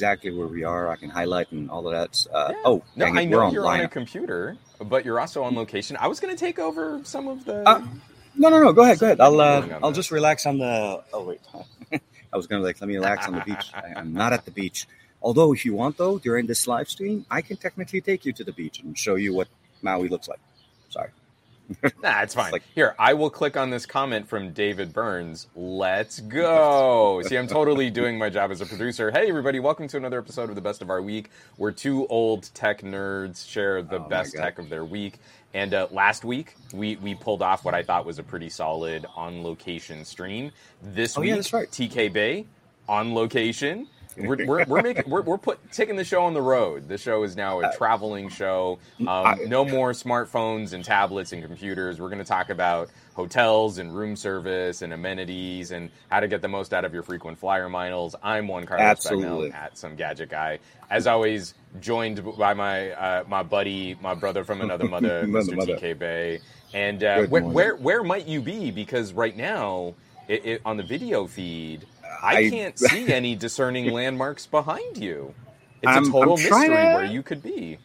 exactly where we are. I can highlight and all of that. Uh, Yeah. Oh, no, I it, know on you're line. on a computer, but you're also on location. I was going to take over some of the. Uh, no, no, no. Go ahead, go ahead. I'll uh, I'll just relax on the. Oh wait, I was gonna like let me relax on the beach. I, I'm not at the beach. Although, if you want though, during this live stream, I can technically take you to the beach and show you what Maui looks like. Sorry. Nah, it's fine. like- Here, I will click on this comment from David Burns. Let's go. See, I'm totally doing my job as a producer. Hey, everybody, welcome to another episode of the Best of Our Week, where two old tech nerds share the Oh best tech of their week. And uh, last week, we, we pulled off what I thought was a pretty solid on location stream. This Oh, week, yeah, right. TK Bay on location. We're, we're, we're making we're, we're put taking the show on the road. The show is now a traveling show. Um, Uh, I- no more smartphones and tablets and computers. We're going to talk about hotels and room service and amenities and how to get the most out of your frequent flyer miles. I'm Juan Carlos Absolutely. Bagnell at some gadget guy. As always, joined by my uh, my buddy, my brother from another mother, Mother, Mr. mother. TK Bay. And uh, where, where where might you be? Because right now, it, it, on the video feed, I, I- can't see any discerning landmarks behind you. It's I'm- a total mystery to- where you could be.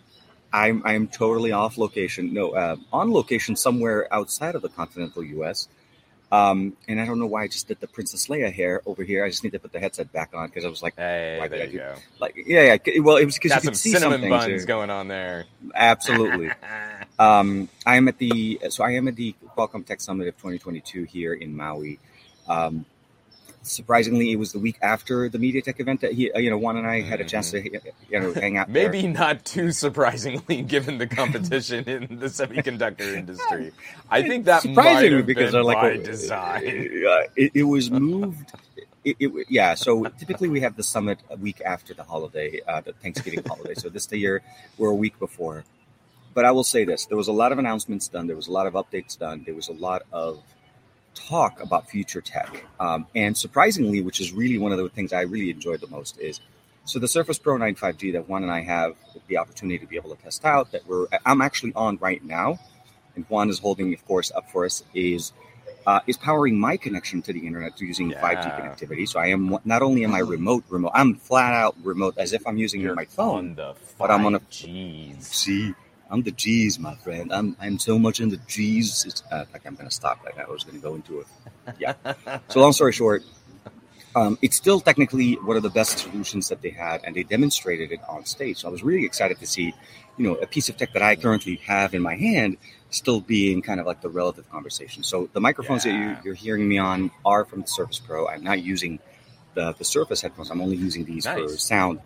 I'm I'm totally off location. No, uh, on location somewhere outside of the continental U.S. Um, and I don't know why I just did the Princess Leia hair over here. I just need to put the headset back on because I was like, Hey, Why there I you do- go. like, yeah, yeah. Well, it was because you could some see cinnamon something. buns going on there. Absolutely. Um, I am at the so I am at the Qualcomm Tech Summit of 2022 here in Maui. Um, surprisingly, it was the week after the MediaTek event that he, uh, you know, Juan and I had a chance to, you know, hang out. there. Maybe not too surprisingly, given the competition in the semiconductor industry. I think that surprisingly because been like by uh, design. uh, it, it was moved. It, it, yeah, so typically we have the summit a week after the holiday, uh, the Thanksgiving holiday. So this year we're a week before. But I will say this: there was a lot of announcements done. There was a lot of updates done. There was a lot of talk about future tech. Um, and surprisingly, which is really one of the things I really enjoyed the most, is so the Surface Pro 9 5G that Juan and I have the opportunity to be able to test out. That we're I'm actually on right now, and Juan is holding, of course, up for us is. Uh, is powering my connection to the internet using Yeah. 5G connectivity. So I am not only am I remote, remote. I'm flat out remote, as if I'm using You're my phone. but I'm on a- G's. See, I'm the G's, my friend. I'm I'm so much in the G's. It's, uh, like I'm going to stop right now. I was going to go into it. Yeah. so long story short, um, it's still technically one of the best solutions that they had, and they demonstrated it on stage. So I was really excited to see, you know, a piece of tech that I currently have in my hand still being kind of like the relative conversation. So the microphones that you, you're hearing me on are from the Surface Pro. I'm not using the the Surface headphones. I'm only using these for sound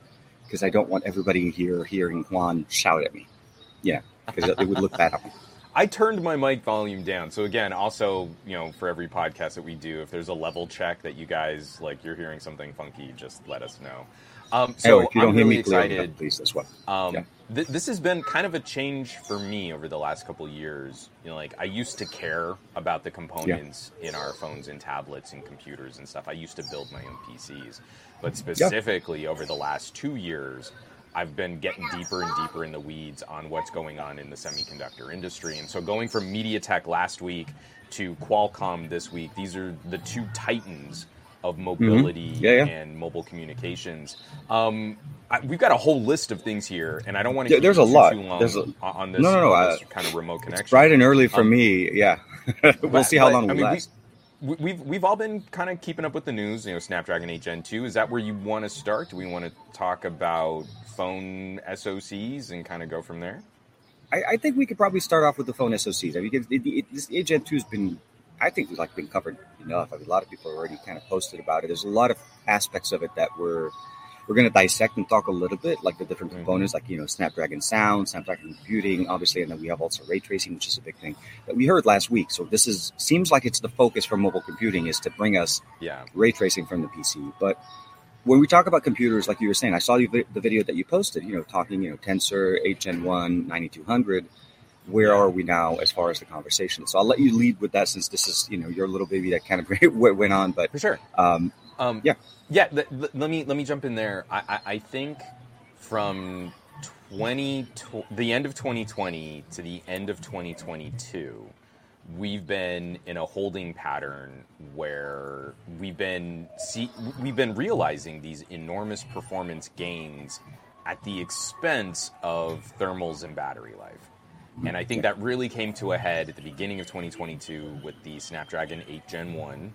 because I don't want everybody here hearing Juan shout at me. Yeah, because it would look bad on me. I turned my mic volume down. So again, also, you know, for every podcast that we do, if there's a level check that you guys like, you're hearing something funky, just let us know. Um, so if you don't I'm hear really me excited. then please as well. Um, Yeah. th- this has been kind of a change for me over the last couple of years. You know, like I used to care about the components in our phones and tablets and computers and stuff. I used to build my own PCs, but specifically over the last two years, I've been getting deeper and deeper in the weeds on what's going on in the semiconductor industry. And so, going from MediaTek last week to Qualcomm this week, these are the two titans of mobility Mm-hmm. Yeah, yeah. and mobile communications. Um, I, we've got a whole list of things here, and I don't want to. Yeah, there's a lot. Too long There's a- on- this, No, no, no, uh, kind of remote connection. Right and early for Um, me. Yeah, we'll But- see how but, long I we mean, last. We, we, we've we've all been kind of keeping up with the news. You know, Snapdragon 8 Gen 2. Is that where you want to start? Do we want to talk about phone SoCs and kind of go from there? I, I think we could probably start off with the phone SoCs. I mean, it, it, it, this Gen Two has been, I think, like been covered enough. I mean, a lot of people already kind of posted about it. There's a lot of aspects of it that we're we're going to dissect and talk a little bit, like the different Mhm. components, like you know, Snapdragon Sound, Snapdragon Computing, obviously, and then we have also ray tracing, which is a big thing that we heard last week. So this is seems like it's the focus for mobile computing is to bring us Yeah. ray tracing from the PC. But when we talk about computers, like you were saying, I saw the, vi- the video that you posted, you know, talking, you know, Tensor, 8 Gen 1, 9200. Where are we now as far as the conversation? So I'll let you lead with that since this is, you know, your little baby that kind of went on. But For sure. um, Um, Yeah. yeah. th- th- let me let me jump in there. I, I, I think from twenty tw- the end of 2020 to the end of 2022, we've been in a holding pattern where we've been see, we've been realizing these enormous performance gains at the expense of thermals and battery life. And I think that really came to a head at the beginning of 2022 with the Snapdragon 8 Gen 1.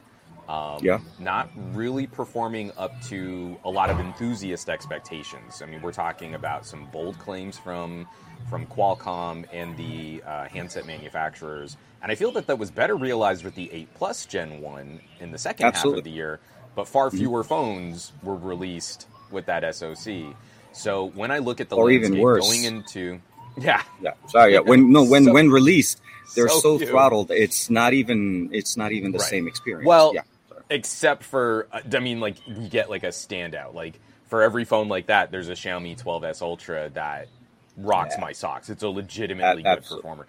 Um, Yeah. Not really performing up to a lot of enthusiast expectations. I mean, we're talking about some bold claims from from Qualcomm and the uh, handset manufacturers, and I feel that that was better realized with the 8 Plus Gen 1 in the second half of the year. But far fewer phones were released with that SoC. So when I look at the Or even landscape worse. going into yeah, Yeah, sorry. Yeah, when no, when So- when released, they're so so, throttled. It's not even it's not even the Right. same experience. Well, yeah. Except for uh, I mean, like we get like a standout. Like for every phone like that, there's a Xiaomi 12s Ultra that rocks Yeah. my socks. It's a legitimately A- good absolutely. performer.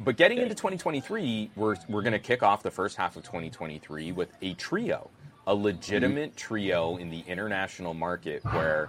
But getting into 2023, we're we're going to kick off the first half of 2023 with a trio, a legitimate Mm-hmm. trio in the international market where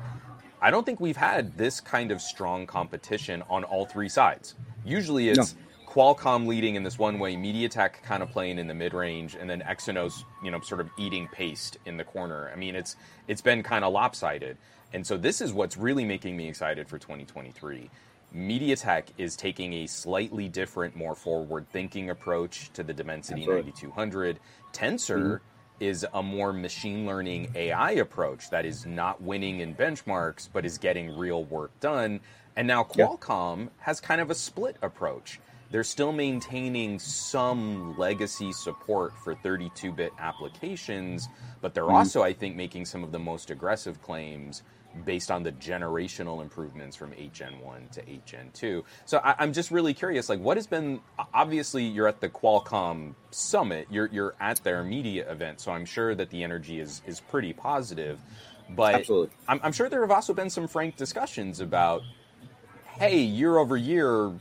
I don't think we've had this kind of strong competition on all three sides. Usually it's Qualcomm leading in this one way, MediaTek kind of playing in the mid-range, and then Exynos, you know, sort of eating paste in the corner. I mean, it's it's been kind of lopsided, and so this is what's really making me excited for 2023. MediaTek is taking a slightly different, more forward-thinking approach to the Dimensity Absolutely. 9200. Tensor mm-hmm. is a more machine learning AI approach that is not winning in benchmarks, but is getting real work done. And now. Qualcomm has kind of a split approach. They're still maintaining some legacy support for 32 bit applications, but they're hmm. also, I think, making some of the most aggressive claims based on the generational improvements from 8 Gen 1 to 8 Gen 2. So I, I'm just really curious, like, what has been, obviously, you're at the Qualcomm summit, you're, you're at their media event, so I'm sure that the energy is, is pretty positive. But I'm, I'm sure there have also been some frank discussions about hey, year over year,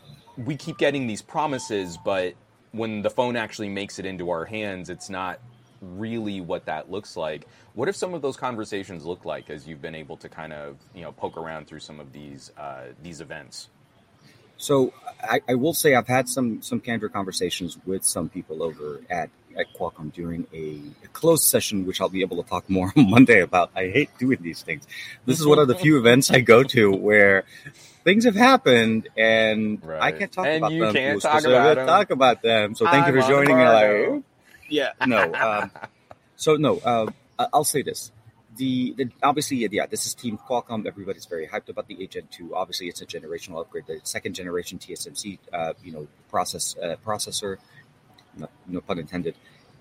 we keep getting these promises, but when the phone actually makes it into our hands, it's not really what that looks like. What if some of those conversations look like as you've been able to kind of you know poke around through some of these uh, these events? So I, I will say I've had some some candid conversations with some people over at, at Qualcomm during a, a closed session, which I'll be able to talk more on Monday about. I hate doing these things. This is one of the few events I go to where things have happened and I can't talk And about you them. can't talk specific- about 'em. talk about them. So thank you I'm for joining me. Like, Yeah. no. Um, so no. Uh, I- I'll say this: the, the obviously, yeah, this is Team Qualcomm. Everybody's very hyped about the 8 Gen 2. Obviously, it's a generational upgrade. The second generation TSMC, uh, you know, process uh, processor. No, no pun intended.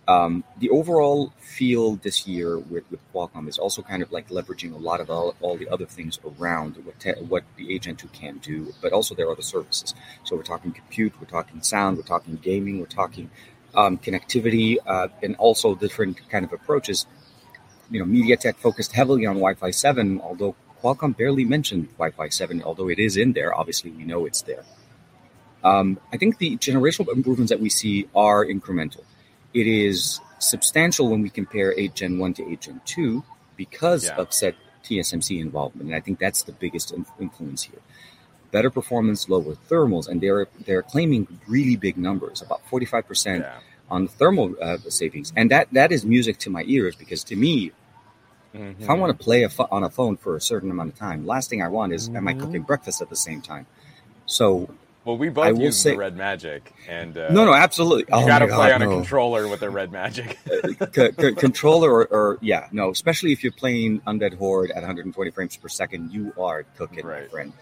Um, the overall feel this year with, with Qualcomm is also kind of like leveraging a lot of all, all the other things around what te- what the 8 Gen 2 can do, but also their other services. So we're talking compute, we're talking sound, we're talking gaming, we're talking um, connectivity, uh, and also different kind of approaches. You know, MediaTek focused heavily on Wi-Fi 7, although Qualcomm barely mentioned Wi-Fi 7, although it is in there. Obviously, we know it's there. Um, I think the generational improvements that we see are incremental. It is substantial when we compare 8 Gen 1 to 8 Gen 2 because Yeah. of said TSMC involvement, and I think that's the biggest influence here. Better performance, lower thermals, and they're they're claiming really big numbers, about 45% Yeah. on the thermal uh, savings, and that that is music to my ears because to me, if I Mhm. want to play a pho- on a phone for a certain amount of time, last thing I want is am I Mhm. cooking breakfast at the same time? So Well, we both use say- the Red Magic, and uh, no, no, absolutely. you oh got to play God, on a controller with the Red Magic. C- c- controller or, or yeah, no, especially if you're playing Undead Horde at 120 frames per second, you are cooking, my friend.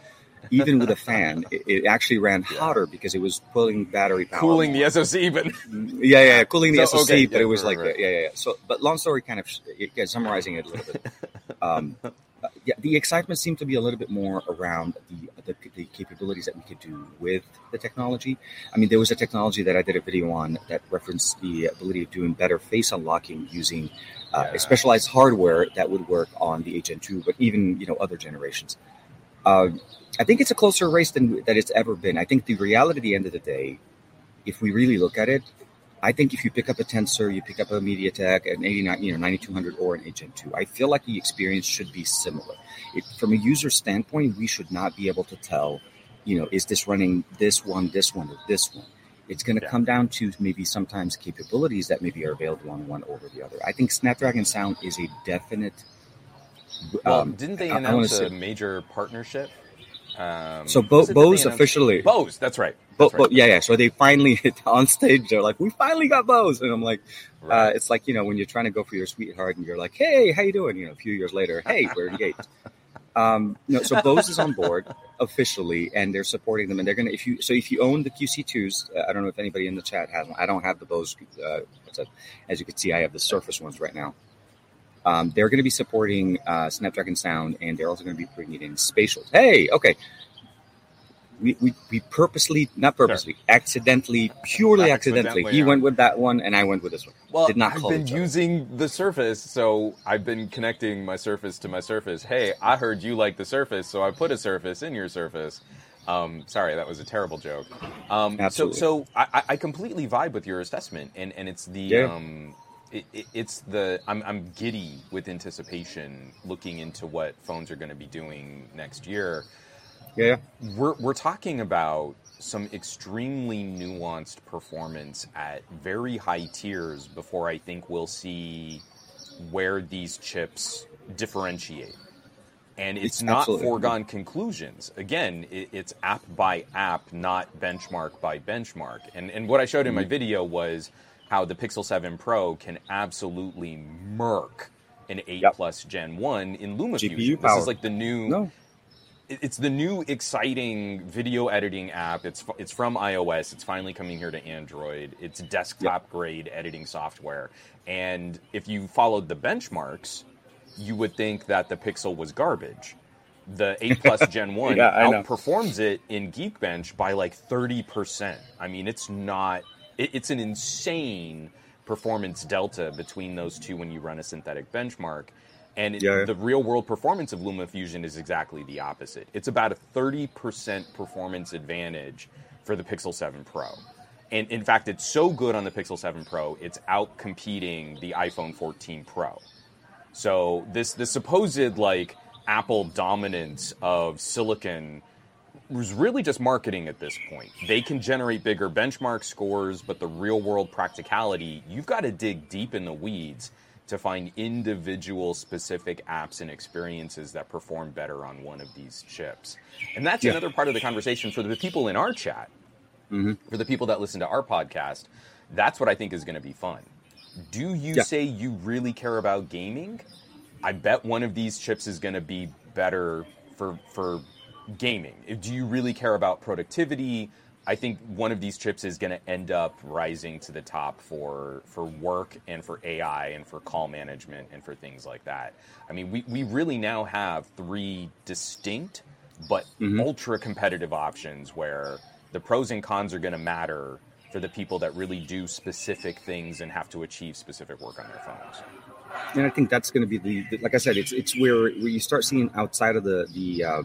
Even with a fan, it, it actually ran Yeah. hotter because it was pulling battery power. Cooling the. SoC, but yeah, yeah, yeah, cooling the So, SoC, okay, but yeah, it was right, like, right. yeah, yeah, yeah. So, but long story, kind of, yeah, summarizing it a little bit. Um, uh, yeah, the excitement seemed to be a little bit more around the, the the capabilities that we could do with the technology. I mean, there was a technology that I did a video on that referenced the ability of doing better face unlocking using uh, Yeah. a specialized hardware that would work on the 8 Gen 2, but even you know other generations. Uh, I think it's a closer race than that it's ever been. I think the reality at the end of the day, if we really look at it, I think if you pick up a Tensor, you pick up a MediaTek, an 89, you know, 9200 or an 8 Gen 2, I feel like the experience should be similar. It, from a user standpoint, we should not be able to tell, you know, is this running this one, this one, or this one. It's going to Yeah. come down to maybe sometimes capabilities that maybe are available on one over the other. I think Snapdragon Sound is a definite. Well, um, didn't they I- I wanna announce a say- major partnership? Um, So Bo- was it that they Bose announced- officially- Bose, that's right. But, right. but yeah, yeah. So they finally hit on stage. They're like, "We finally got Bose," and I'm like, Right. uh, "It's like you know when you're trying to go for your sweetheart, and you're like, hey, how you doing?' You know, a few years later, hey, we're engaged." Um, no, so Bose is on board officially, and they're supporting them, and they're gonna. If you so, if you own the QC2s, uh, I don't know if anybody in the chat has one. I don't have the Bose. Uh? As you can see, I have the Surface ones right now. Um, they're going to be supporting uh, Snapdragon Sound, and they're also going to be bringing in spatial. Hey, okay. We, we, we purposely, not purposely, accidentally, purely accidentally. Accidentally, He yeah. went with that one, and I went with this one. Well, did not I've been using the Surface, so I've been connecting my Surface to my Surface. Hey, I heard you like the Surface, so I put a Surface in your Surface. Um, sorry, that was a terrible joke. Um, so, Absolutely. so I, I- I completely vibe with your assessment, and, and it's the Yeah. um, it, it, it's the I'm, I'm giddy with anticipation, looking into what phones are going to be doing next year Yeah, we're, we're talking about some extremely nuanced performance at very high tiers before I think we'll see where these chips differentiate. And it's, It's not absolutely- foregone conclusions. Again, it, it's app by app, not benchmark by benchmark. And, and what I showed in Mm-hmm. my video was how the Pixel 7 Pro can absolutely murk an 8 Yep. Plus Gen 1 in LumaFusion. This is like the new no, it's the new exciting video editing app. It's it's from iOS. It's finally coming here to Android. It's desktop grade editing software. And if you followed the benchmarks, you would think that the Pixel was garbage. The 8 Plus Gen 1 Yeah, outperforms it in Geekbench by like 30%. I mean, it's not it, it's an insane performance delta between those two when you run a synthetic benchmark. And it, Yeah. the real world performance of LumaFusion is exactly the opposite. It's about a 30% performance advantage for the Pixel 7 Pro. And in fact, it's so good on the Pixel 7 Pro, it's out competing the iPhone 14 Pro. So this the supposed like Apple dominance of silicon was really just marketing at this point. They can generate bigger benchmark scores, but the real world practicality, you've got to dig deep in the weeds to find individual specific apps and experiences that perform better on one of these chips. And that's Yeah. another part of the conversation for the people in our chat, mm-hmm. for the people that listen to our podcast. That's what I think is going to be fun. Do you Yeah. say you really care about gaming? I bet one of these chips is going to be better for for gaming. Do you really care about productivity? I think one of these chips is going to end up rising to the top for for work and for AI and for call management and for things like that. I mean, we, we really now have three distinct but ultra competitive options where the pros and cons are going to matter for the people that really do specific things and have to achieve specific work on their phones. and I think that's going to be the, like I said, it's it's where where you start seeing outside of the the uh,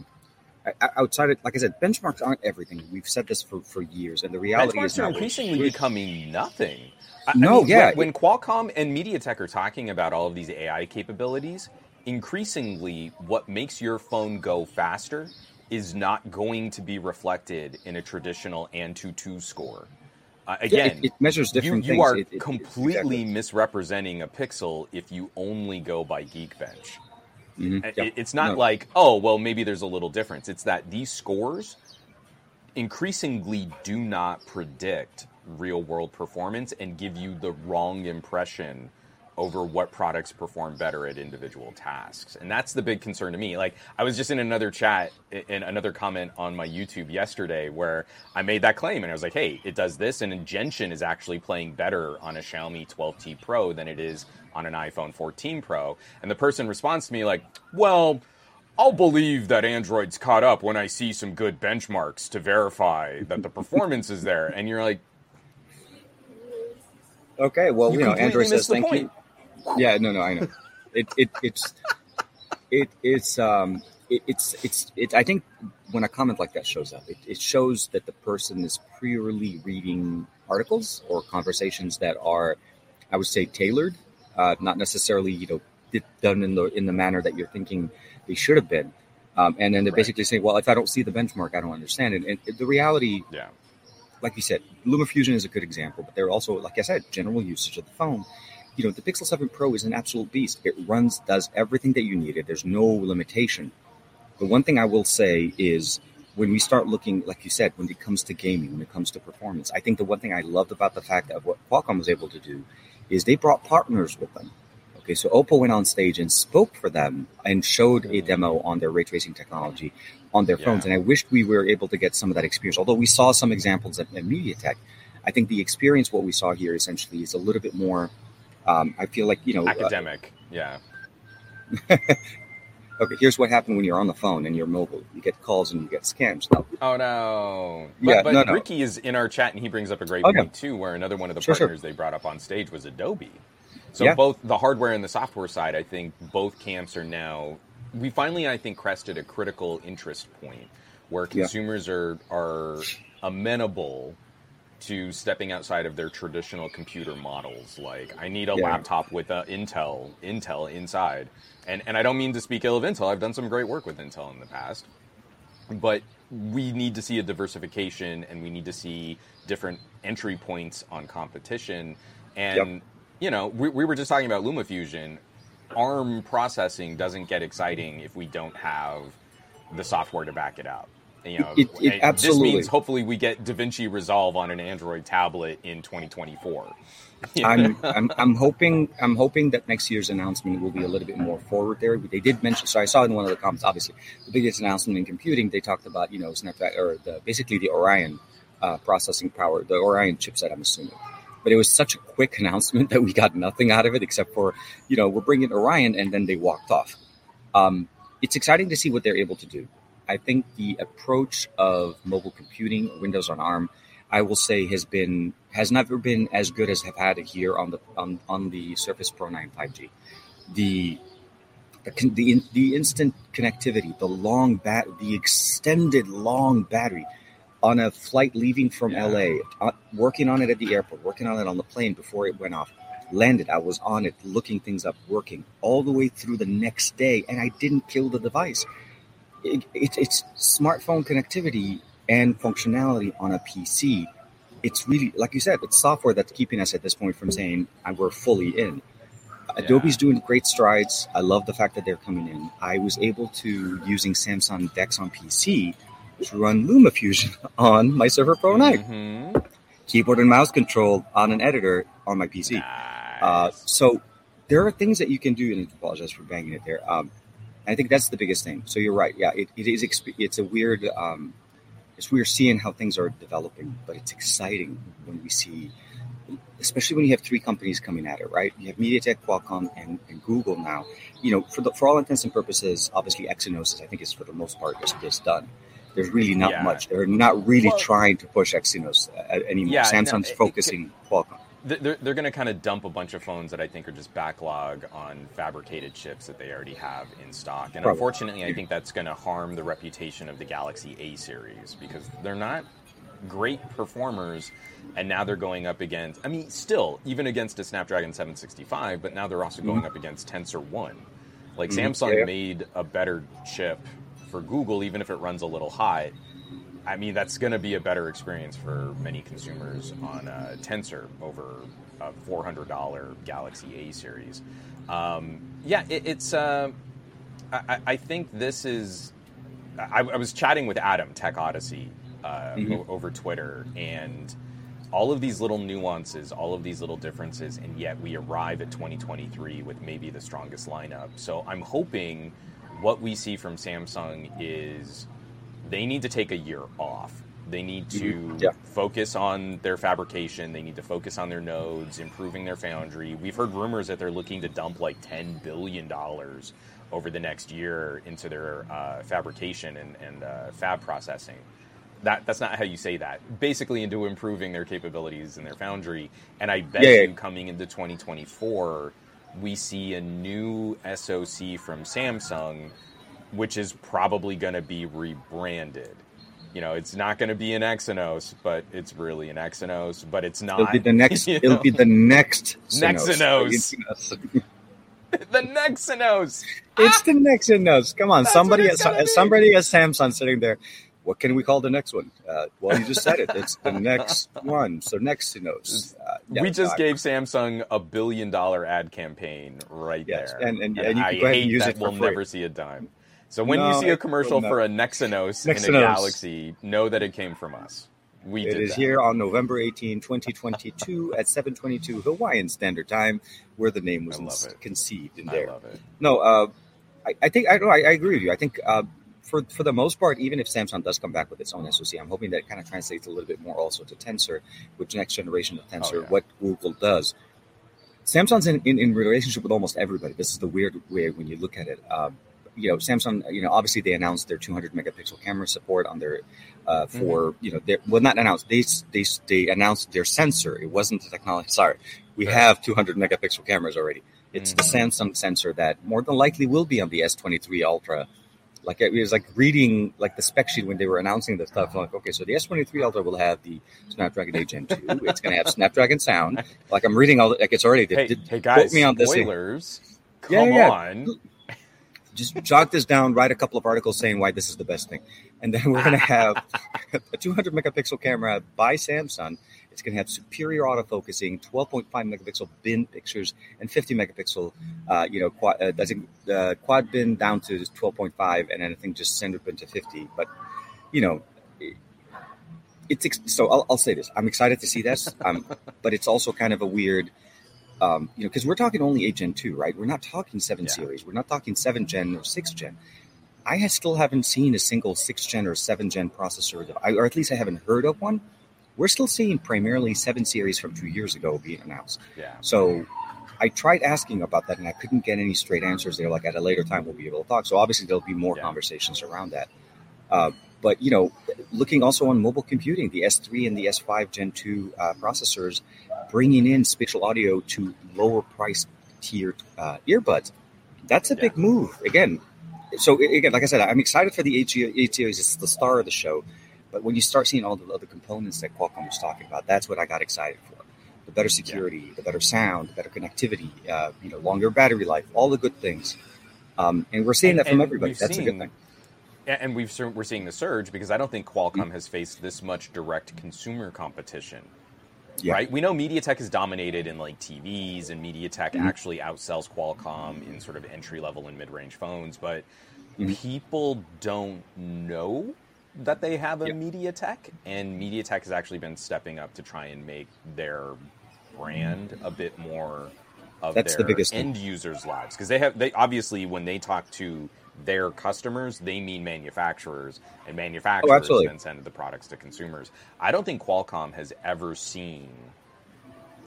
outside of like I said, benchmarks aren't everything. We've said this for for years, and the reality is Benchmarks are increasingly we're- becoming nothing. I- I No, mean, yeah. When, when Qualcomm and MediaTek are talking about all of these AI capabilities, increasingly what makes your phone go faster is not going to be reflected in a traditional Antutu score. Uh, Yeah, again, it, it measures you, different you things. are it- it- completely exactly. misrepresenting a pixel if you only go by Geekbench. Mhm. It- Yeah. It's not No. like, oh, well, maybe there's a little difference. It's that these scores increasingly do not predict real world performance and give you the wrong impression over what products perform better at individual tasks. And that's the big concern to me. Like I was just in another chat in another comment on my YouTube yesterday where I made that claim and I was like, "Hey, it does this and Genshin is actually playing better on a Xiaomi 12T Pro than it is on an iPhone 14 Pro." And the person responds to me like, "Well, I'll believe that Android's caught up when I see some good benchmarks to verify that the performance is there." And you're like, Okay, well, You you, know, Android says thank point. you. Yeah, no, no, I know. It, it, it's, it, it's, um, it, it's, it's, it. I think when a comment like that shows up, it, it shows that the person is purely reading articles or conversations that are, I would say, tailored, uh, not necessarily, you know, done in the in the manner that you're thinking they should have been. Um, and then they're Right. basically saying, well, if I don't see the benchmark, I don't understand it. And the reality "Yeah, like you said, LumaFusion is a good example, but there are also, like I said, general usage of the phone. You know, the Pixel 7 Pro is an absolute beast. It runs, does everything that you needed. There's no limitation. The one thing I will say is when we start looking, like you said, when it comes to gaming, when it comes to performance, I think the one thing I loved about the fact of what Qualcomm was able to do is they brought partners with them. Okay, so Oppo went on stage and spoke for them and showed a demo on their ray tracing technology on their phones. Yeah. And I wished we were able to get some of that experience. Although we saw some examples at, at MediaTek, I think the experience, what we saw here essentially, is a little bit more. Um, I feel like, you know, academic. Uh, yeah. okay, here's what happened when you're on the phone and you're mobile. You get calls and you get scams. Oh no! But, yeah, but no, no. Ricky is in our chat and he brings up a great oh, point too. Where another one of the sure, partners sure. they brought up on stage was Adobe. So yeah. both the hardware and the software side, I think both camps are now. We finally, I think, crested a critical interest point where consumers yeah. are are amenable to stepping outside of their traditional computer models. Like, I need a yeah. laptop with a Intel Intel inside, and and I don't mean to speak ill of Intel. I've done some great work with Intel in the past, but we need to see a diversification, and we need to see different entry points on competition. And yep you know, we, we were just talking about LumaFusion. ARM processing doesn't get exciting if we don't have the software to back it up. You know, it, it, absolutely. This means hopefully we get DaVinci Resolve on an Android tablet in 2024. I'm, I'm, I'm hoping I'm hoping that next year's announcement will be a little bit more forward there. But They did mention, so I saw in one of the comments, obviously, the biggest announcement in computing. They talked about you know Snapdragon or the, basically the Orion uh, processing power, the Orion chipset. I'm assuming but it was such a quick announcement that we got nothing out of it except for, you know, we're bringing Orion, and then they walked off. Um, it's exciting to see what they're able to do. I think the approach of mobile computing, Windows on ARM, I will say has been has never been as good as have had it here on the on, on the Surface Pro 9 5G. The the, the, the instant connectivity, the long bat, the extended long battery on a flight leaving from yeah. LA, uh, working on it at the airport, working on it on the plane before it went off. Landed, I was on it, looking things up, working all the way through the next day, and I didn't kill the device. It, it, it's smartphone connectivity and functionality on a PC. It's really, like you said, it's software that's keeping us at this point from saying we're fully in. Yeah. Adobe's doing great strides. I love the fact that they're coming in. I was able to, using Samsung DeX on PC, to run LumaFusion on my Surface Pro 9. Mm-hmm. Keyboard and mouse control on an editor on my PC. Nice. Uh, so there are things that you can do, and I apologize for banging it there. Um, I think that's the biggest thing. So you're right. Yeah, it, it is. It's a weird. Um, it's weird seeing how things are developing, but it's exciting when we see, especially when you have three companies coming at it. Right? You have MediaTek, Qualcomm, and, and Google now. You know, for the, for all intents and purposes, obviously Exynos, I think, is for the most part just, is done. There's really not yeah. much. They're not really well, trying to push Exynos uh, anymore. Yeah, Samsung's no, focusing Qualcomm. They're, they're going to kind of dump a bunch of phones that I think are just backlog on fabricated chips that they already have in stock. And Probably. unfortunately, I think that's going to harm the reputation of the Galaxy A series because they're not great performers and now they're going up against i mean still even against a snapdragon 765 but now they're also going mm-hmm. up against tensor 1 like mm-hmm. samsung yeah. made a better chip for Google, even if it runs a little hot, I mean, that's going to be a better experience for many consumers on a Tensor over a $400 Galaxy A series. Um, yeah, it, it's. Uh, I, I, think this is. I, I, was chatting with Adam Tech Odyssey uh, mm-hmm. o- over Twitter, and all of these little nuances, all of these little differences, and yet we arrive at 2023 with maybe the strongest lineup. So I'm hoping what we see from Samsung is they need to take a year off. They need to mm-hmm. yeah. focus on their fabrication. They need to focus on their nodes, improving their foundry. We've heard rumors that they're looking to dump like $10 billion over the next year into their uh, fabrication and, and uh, fab processing. That, that's not how you say that. Basically, into improving their capabilities in their foundry. And I bet yeah, yeah. you coming into 2024, we see a new SoC from Samsung, which is probably going to be rebranded. You know, it's not going to be an Exynos, but it's really an Exynos, but it's not. It'll be the next. It'll know? be the next Nexynos. the Nexynos. It's the Nexynos. Come on, That's somebody, somebody at Samsung sitting there what can we call the next one? Uh, well, you just said it. It's the next one. So Nexynos. Uh, yeah, we just gave Samsung a billion dollar ad campaign right yes, there. And, and, and, and you I can go ahead and use it we'll free. never see a dime. So when no, you see a commercial for a Nexynos, in a Galaxy, know that it came from us. We it is that. here on November 18, 2022 at 722 Hawaiian Standard Time, where the name was conceived in there. No, uh, I, I, think I, I, I, agree with you. I think uh, for for the most part, even if Samsung does come back with its own SoC, I'm hoping that it kind of translates a little bit more also to Tensor, which next generation of Tensor, oh, yeah. what Google does. Samsung's in, in, in, relationship with almost everybody. This is the weird way when you look at it. Uh, you know, Samsung, you know, obviously they announced their 200 megapixel camera support on their uh, for mm-hmm. you know, well, not announced. They they they announced their sensor. It wasn't the technology. Sorry, we right. have 200 megapixel cameras already. It's mm-hmm. the Samsung sensor that more than likely will be on the S23 Ultra like it was like reading like the spec sheet when they were announcing the stuff. I'm like, okay, so the S23 Ultra will have the Snapdragon 8 Gen 2. It's going to have Snapdragon sound. Like I'm reading all the, like it's already. Hey, did, hey guys, me on this spoilers. Come yeah, yeah. on. Just jot this down. Write a couple of articles saying why this is the best thing, and then we're going to have a 200 megapixel camera by Samsung it's going to have superior autofocusing, 12.5 megapixel bin pictures, and 50 megapixel, uh, you know, quad, uh, think, uh, quad bin down to 12.5, and then I think just standard bin to 50. But you know, it's so I'll, I'll say this: I'm excited to see this, um, but it's also kind of a weird. Um, you know, because we're talking only 8 Gen 2, right? We're not talking 7 yeah. series. We're not talking 7 Gen or 6 Gen. I still haven't seen a single 6 Gen or 7 Gen processor, or at least I haven't heard of one we're still seeing primarily seven series from two years ago being announced. Yeah. So I tried asking about that and I couldn't get any straight answers. They're like, at a later time, we'll be able to talk. So obviously, there'll be more yeah. conversations around that. Uh, but you know, looking also on mobile computing, the S3 and the S5 Gen 2 uh, processors, bringing in spatial audio to lower price tier uh, earbuds, that's a yeah. big move. Again, so again, like I said, I'm excited for the 8 series. It's the star of the show. But when you start seeing all the other components that Qualcomm was talking about, that's what I got excited for. The better security, yeah. the better sound, the better connectivity, uh, you know, longer battery life, all the good things. Um, and we're seeing and, that from everybody. That's seen, a good thing. And we've we're seeing the surge because I don't think Qualcomm has faced this much direct consumer competition. Yeah. Right? We know MediaTek is dominated in like TVs, and MediaTek mm-hmm. actually outsells Qualcomm in sort of entry level and mid range phones, but mm-hmm. people don't know that they have a yep. MediaTek, and MediaTek has actually been stepping up to try and make their brand a bit more of That's their the biggest end thing. users' lives because they have they obviously when they talk to their customers, they mean manufacturers, and manufacturers oh, then send the products to consumers. I don't think Qualcomm has ever seen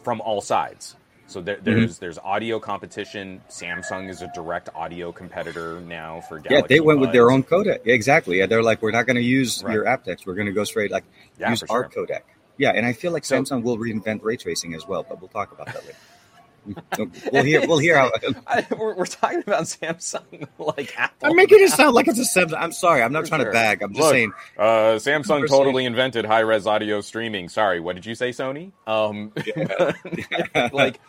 from all sides so there, mm-hmm. there's mm-hmm. there's audio competition. Samsung is a direct audio competitor now for Galaxy. Yeah, they went Buds. with their own codec. Exactly. Yeah, they're like, we're not going to use right. your aptX. We're going to go straight like yeah, use our sure. codec. Yeah, and I feel like so, Samsung will reinvent ray tracing as well, but we'll talk about that later. We'll hear. We'll hear how. I, we're, we're, talking about Samsung, like Apple. I'm making it sound like it's a Samsung. I'm sorry. I'm not For trying sure. to bag. I'm just Look, saying. Uh, Samsung totally invented high res audio streaming. Sorry, what did you say, Sony? Um, yeah. like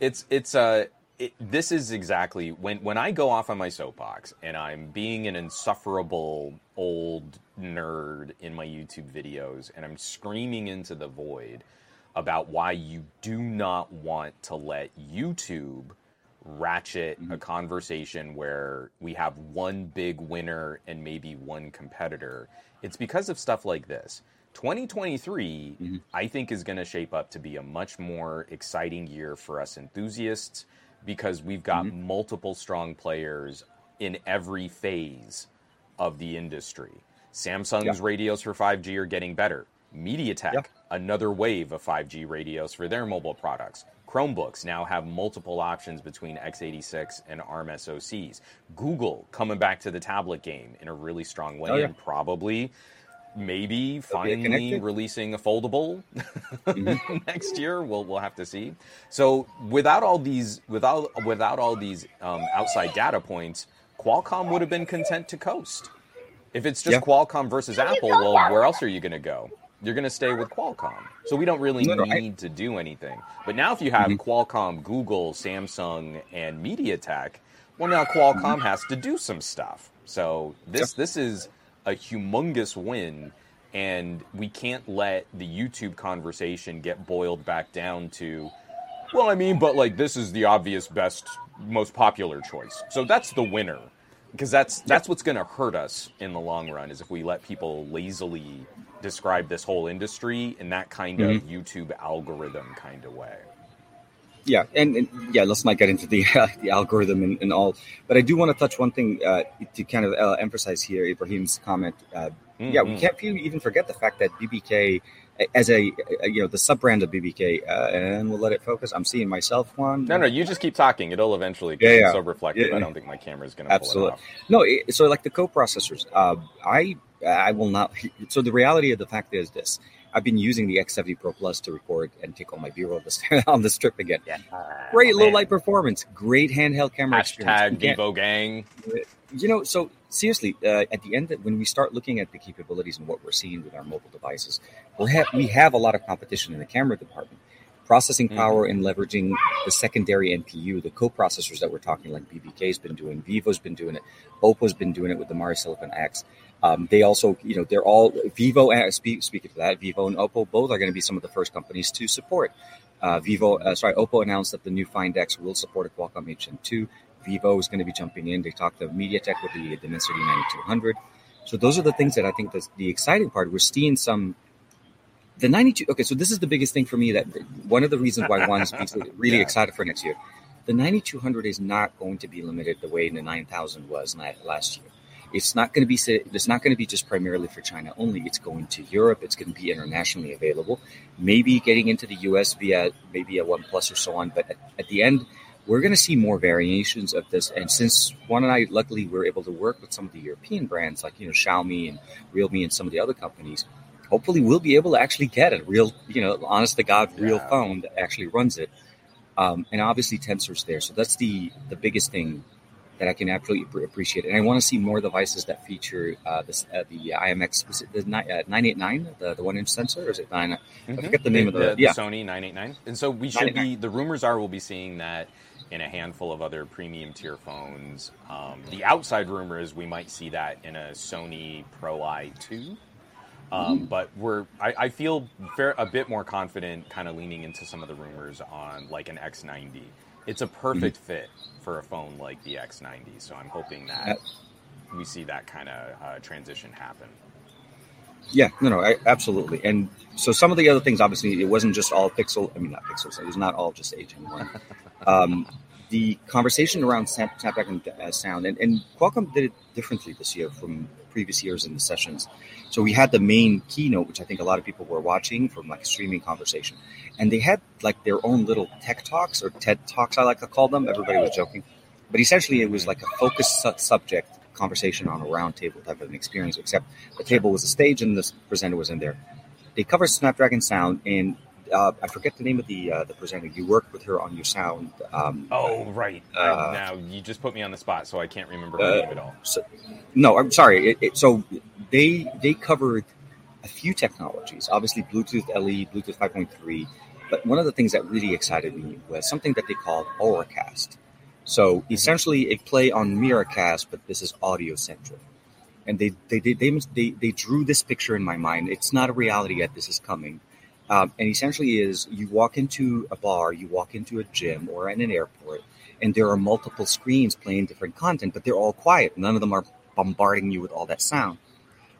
it's it's uh it, this is exactly when when I go off on my soapbox and I'm being an insufferable old nerd in my YouTube videos and I'm screaming into the void about why you do not want to let YouTube ratchet mm-hmm. a conversation where we have one big winner and maybe one competitor. It's because of stuff like this. 2023, mm-hmm. I think, is going to shape up to be a much more exciting year for us enthusiasts because we've got mm-hmm. multiple strong players in every phase of the industry. Samsung's yeah. radios for 5G are getting better. MediaTek, yeah. another wave of 5G radios for their mobile products. Chromebooks now have multiple options between x86 and ARM SoCs. Google coming back to the tablet game in a really strong way, oh, yeah. and probably maybe finally releasing a foldable mm-hmm. next year. We'll we'll have to see. So without all these without without all these um, outside data points, Qualcomm would have been content to coast. If it's just yeah. Qualcomm versus Apple, well, where else are you going to go? You're going to stay with Qualcomm. So we don't really no, need I... to do anything. But now, if you have mm-hmm. Qualcomm, Google, Samsung, and MediaTek, well, now Qualcomm mm-hmm. has to do some stuff. So this this is a humongous win, and we can't let the YouTube conversation get boiled back down to, well, I mean, but like this is the obvious best, most popular choice. So that's the winner, because that's that's what's going to hurt us in the long run is if we let people lazily describe this whole industry in that kind of Mhm. YouTube algorithm kind of way. Yeah, and, and yeah, let's not get into the uh, the algorithm and, and all. But I do want to touch one thing uh, to kind of uh, emphasize here, Ibrahim's comment. Uh, Yeah, we Mhm. can't even forget the fact that BBK, as a, a you know the sub brand of BBK, uh, and we'll let it focus. I'm seeing myself one. No, no, you just keep talking. It'll eventually get yeah. so reflective. Yeah. I don't think my camera is going to pull it Absolutely. off. No, it, so like the co-processors, uh, I I will not. So the reality of the fact is this: I've been using the X70 Pro Plus to record and take all my B-roll this, on this trip again. Yeah. Great low light performance, great handheld camera experience. Hashtag Vivo Gang. you know, so seriously, uh, at the end, when we start looking at the capabilities and what we're seeing with our mobile devices, we have we have a lot of competition in the camera department. Processing power and leveraging the secondary NPU, the co-processors that we're talking, like BBK's been doing, Vivo's been doing it, Oppo's been doing it with the MariSilicon X. Um, they also, you know, they're all Vivo. And speak, speaking of that, Vivo and Oppo both are going to be some of the first companies to support. Uh, Vivo, uh, sorry, Oppo announced that the new Find X will support a Qualcomm 8 Gen 2. Vivo is going to be jumping in. They talked to MediaTek with the Dimensity 9200. So those are the things that I think that's the exciting part. We're seeing some the 92. Okay, so this is the biggest thing for me. That one of the reasons why one is really Yeah. excited for next year. The 9200 is not going to be limited the way the 9000 was last year. It's not going to be. It's not going to be just primarily for China only. It's going to Europe. It's going to be internationally available. Maybe getting into the US via maybe a One Plus or so on. But at, at the end, we're going to see more variations of this. And since Juan and I, luckily, were able to work with some of the European brands like you know Xiaomi and Realme and some of the other companies, hopefully we'll be able to actually get a real, you know, honest to God, real Yeah. phone that actually runs it. Um, and obviously Tensor's there, so that's the the biggest thing that I can absolutely appreciate. And I want to see more devices that feature uh, this, uh, the IMX, was it the uh, 989, the, the one inch sensor, or is it 9? I forget the name of the, the, yeah. Sony 989. And so we should be. The rumors are we'll be seeing that in a handful of other premium tier phones. Um, the outside rumor is we might see that in a Sony Pro i2. Um, but we're I, I feel fair, a bit more confident, kind of leaning into some of the rumors on like an X90. It's a perfect fit for a phone like the X90. So I'm hoping that we see that kind of uh, transition happen. Yeah, no, no, I, absolutely. And so some of the other things, obviously, it wasn't just all pixel. I mean, not pixels. It was not all just HM1. um, the conversation around Snap- Snapdragon uh, sound, and, and Qualcomm did it differently this year from previous years in the sessions. So we had the main keynote, which I think a lot of people were watching from like a streaming conversation, and they had like their own little tech talks or TED talks, I like to call them. Everybody was joking, but essentially it was like a focused su- subject conversation on a round table type of an experience, except the table was a stage and the presenter was in there. They covered Snapdragon sound, and uh, I forget the name of the uh, the presenter. You worked with her on your sound. Um, Oh right. Uh, now you just put me on the spot, so I can't remember her Uh, name at all. so, no, I'm sorry. It, it, so they they covered a few technologies. Obviously, Bluetooth LE, Bluetooth 5.3. But one of the things that really excited me was something that they called Auracast. So essentially, a play on Miracast, but this is audio centric. And they they, they they they they drew this picture in my mind. It's not a reality yet. This is coming. Um, and essentially, is you walk into a bar, you walk into a gym, or in an airport, and there are multiple screens playing different content, but they're all quiet. None of them are bombarding you with all that sound.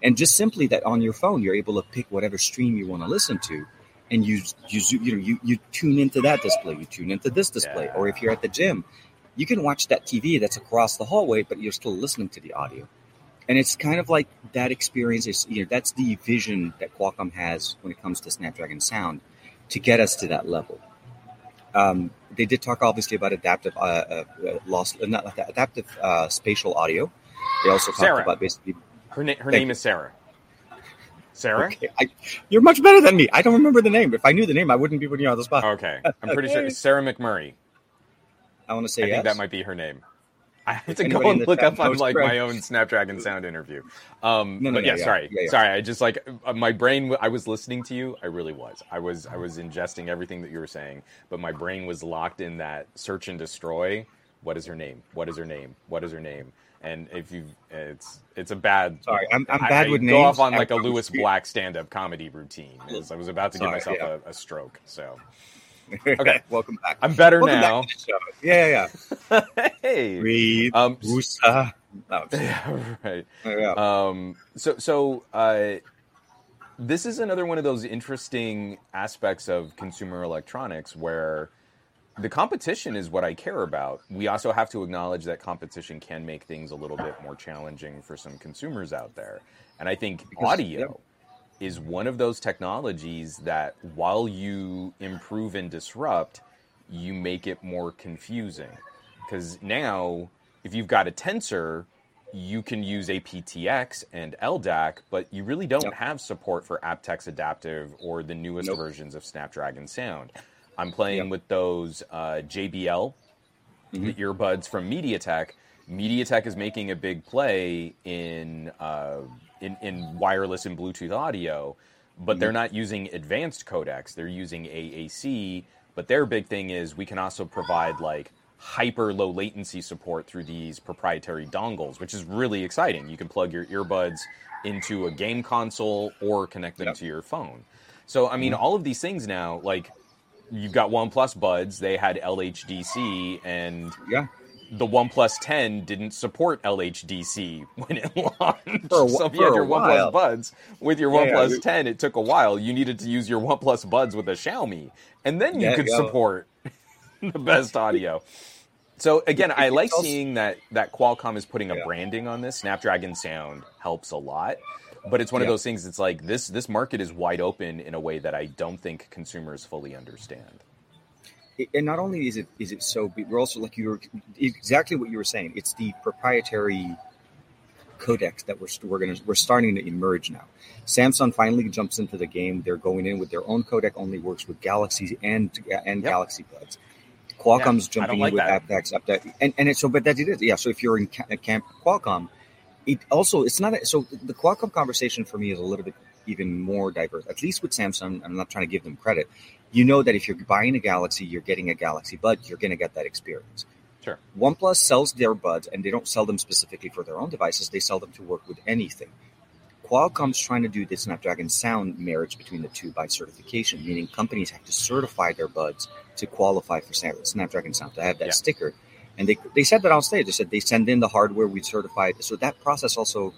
And just simply that on your phone, you're able to pick whatever stream you want to listen to, and you you you know you, you tune into that display, you tune into this display, Yeah. or if you're at the gym, you can watch that TV that's across the hallway, but you're still listening to the audio. And it's kind of like that experience is you know that's the vision that Qualcomm has when it comes to Snapdragon sound to get us to that level. Um, they did talk obviously about adaptive uh, uh, uh, loss, uh, not like adaptive uh, spatial audio. They also talked Sarah. about basically. Her, na- her name is Sarah. Sarah? Okay, I, you're much better than me. I don't remember the name. If I knew the name, I wouldn't be putting you on the spot. Okay. I'm pretty sure it's Sarah McMurray. I want to say I yes. think that might be her name. I have If to go and look up on like correct. my own Snapdragon sound interview. Um, No, no, but no, yeah, yeah, sorry, yeah, yeah. sorry. I just like uh, my brain. I was listening to you. I really was. I was. I was ingesting everything that you were saying, but my brain was locked in that search and destroy. What is her name? What is her name? What is her name? And if you, it's it's a bad. Sorry, I'm, I'm bad I with go names. off on like a I'm- Lewis Black stand-up comedy routine. as I was about to give myself yeah. a, a stroke. So okay, welcome back. I'm better Welcome now. back to the show. Yeah, yeah, yeah. hey. Breathe. Um. No, Yeah, right. yeah. Um, so, so uh, this is another one of those interesting aspects of consumer electronics where the competition is what I care about. We also have to acknowledge that competition can make things a little bit more challenging for some consumers out there. And I think Because- audio is one of those technologies that while you improve and disrupt, you make it more confusing. Because now, if you've got a tensor, you can use aptX and LDAC, but you really don't Yep. have support for aptX Adaptive or the newest Nope. versions of Snapdragon Sound. I'm playing Yep. with those uh, JBL the earbuds from MediaTek. MediaTek is making a big play in uh, in, in wireless and Bluetooth audio, but they're mm-hmm. not using advanced codecs. They're using AAC. But their big thing is we can also provide like hyper low latency support through these proprietary dongles, which is really exciting. You can plug your earbuds into a game console or connect them Yep. to your phone. So I mean, mm-hmm. all of these things now, like you've got OnePlus buds, they had LHDC, and yeah. The OnePlus 10 didn't support LHDC when it launched. For a so if you had your. OnePlus buds with your Yeah, OnePlus we- 10, it took a while. You needed to use your OnePlus buds with a Xiaomi, and then you Yeah, could support the best audio. So again, I like seeing that that Qualcomm is putting a branding on this. Snapdragon Sound helps a lot, but it's one of those things. It's like this this market is wide open in a way that I don't think consumers fully understand. It- and not only is it is it so we're also like you were exactly what you were saying. It's the proprietary codecs that we're we're gonna we're starting to emerge now. Samsung finally jumps into the game. They're going in with their own codec, only works with Galaxy and and Yep. Galaxy buds. Qualcomm's Yeah, jumping don't in with that. aptX, aptX, and and it's so, but that it is, yeah. So if you're in ca- camp Qualcomm, it also it's not a, so the Qualcomm conversation for me is a little bit even more diverse. At least with Samsung, I'm not trying to give them credit. You know that if you're buying a Galaxy, you're getting a Galaxy Bud. You're going to get that experience. Sure. OnePlus sells their buds, and they don't sell them specifically for their own devices. They sell them to work with anything. Qualcomm's trying to do the Snapdragon Sound marriage between the two by certification, meaning companies have to certify their buds to qualify for Snapdragon Sound to have that Yeah. sticker. And they they said that on stage. They said they send in the hardware, we certify it. So that process also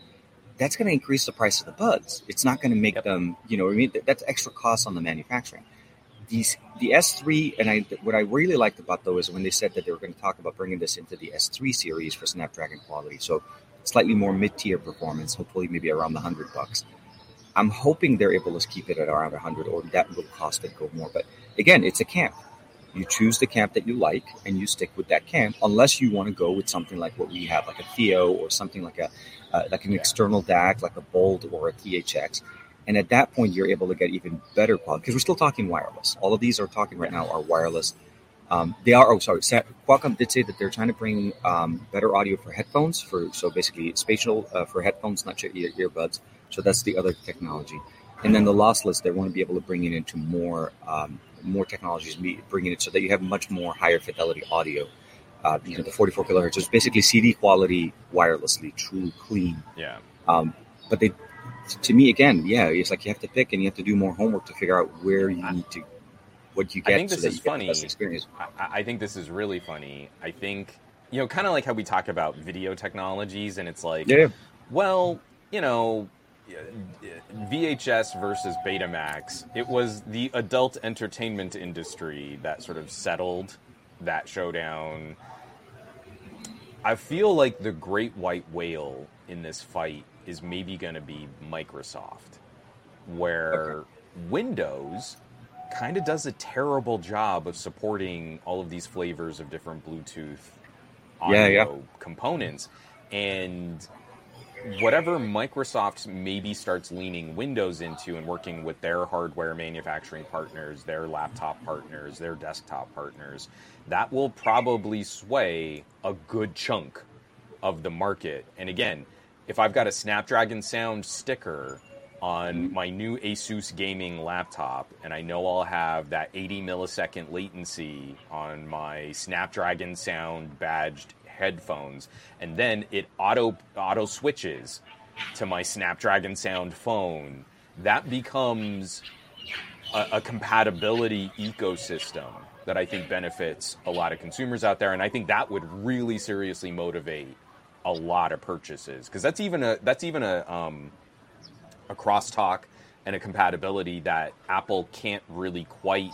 that's going to increase the price of the buds. It's not going to make Yep. them, you know, I mean, that's extra cost on the manufacturing. These the S3, and I what I really liked about though is when they said that they were going to talk about bringing this into the S3 series for Snapdragon quality, so slightly more mid tier performance, hopefully maybe around the hundred bucks. I'm hoping they're able to keep it at around 100, or that will cost it go more. But again, it's a camp. You choose the camp that you like, and you stick with that camp, unless you want to go with something like what we have, like a Theo, or something like a uh, like an external DAC, like a Bold or a THX. And at that point, you're able to get even better quality because we're still talking wireless. All of these are talking right now are wireless. Um, they are. Oh, sorry. Qualcomm did say that they're trying to bring um, better audio for headphones. For so basically spatial uh, for headphones, not your ear- earbuds. So that's the other technology. And then the lossless, they want to be able to bring it into more um, more technologies, bringing it so that you have much more higher fidelity audio. Uh, you know, the 44 kilohertz is basically CD quality wirelessly, true, clean. Yeah. Um, but they, to me, again, yeah, it's like you have to pick and you have to do more homework to figure out where you need to, what you get. I think this that is funny. experience. I, I think this is really funny. I think, you know, kind of like how we talk about video technologies, and it's like, Yeah, well, you know, VHS versus Betamax, it was the adult entertainment industry that sort of settled that showdown. I feel like the great white whale in this fight is maybe going to be Microsoft, where Windows kind of does a terrible job of supporting all of these flavors of different Bluetooth audio Yeah, yeah. components. And whatever Microsoft maybe starts leaning Windows into and working with their hardware manufacturing partners, their laptop partners, their desktop partners, that will probably sway a good chunk of the market. And again, if I've got a Snapdragon Sound sticker on mm-hmm. my new Asus gaming laptop, and I know I'll have that 80 millisecond latency on my Snapdragon Sound badged headphones, and then it auto auto switches to my Snapdragon Sound phone. That becomes a, a compatibility ecosystem that I think benefits a lot of consumers out there, and I think that would really seriously motivate a lot of purchases because that's even a that's even a um, a crosstalk and a compatibility that Apple can't really quite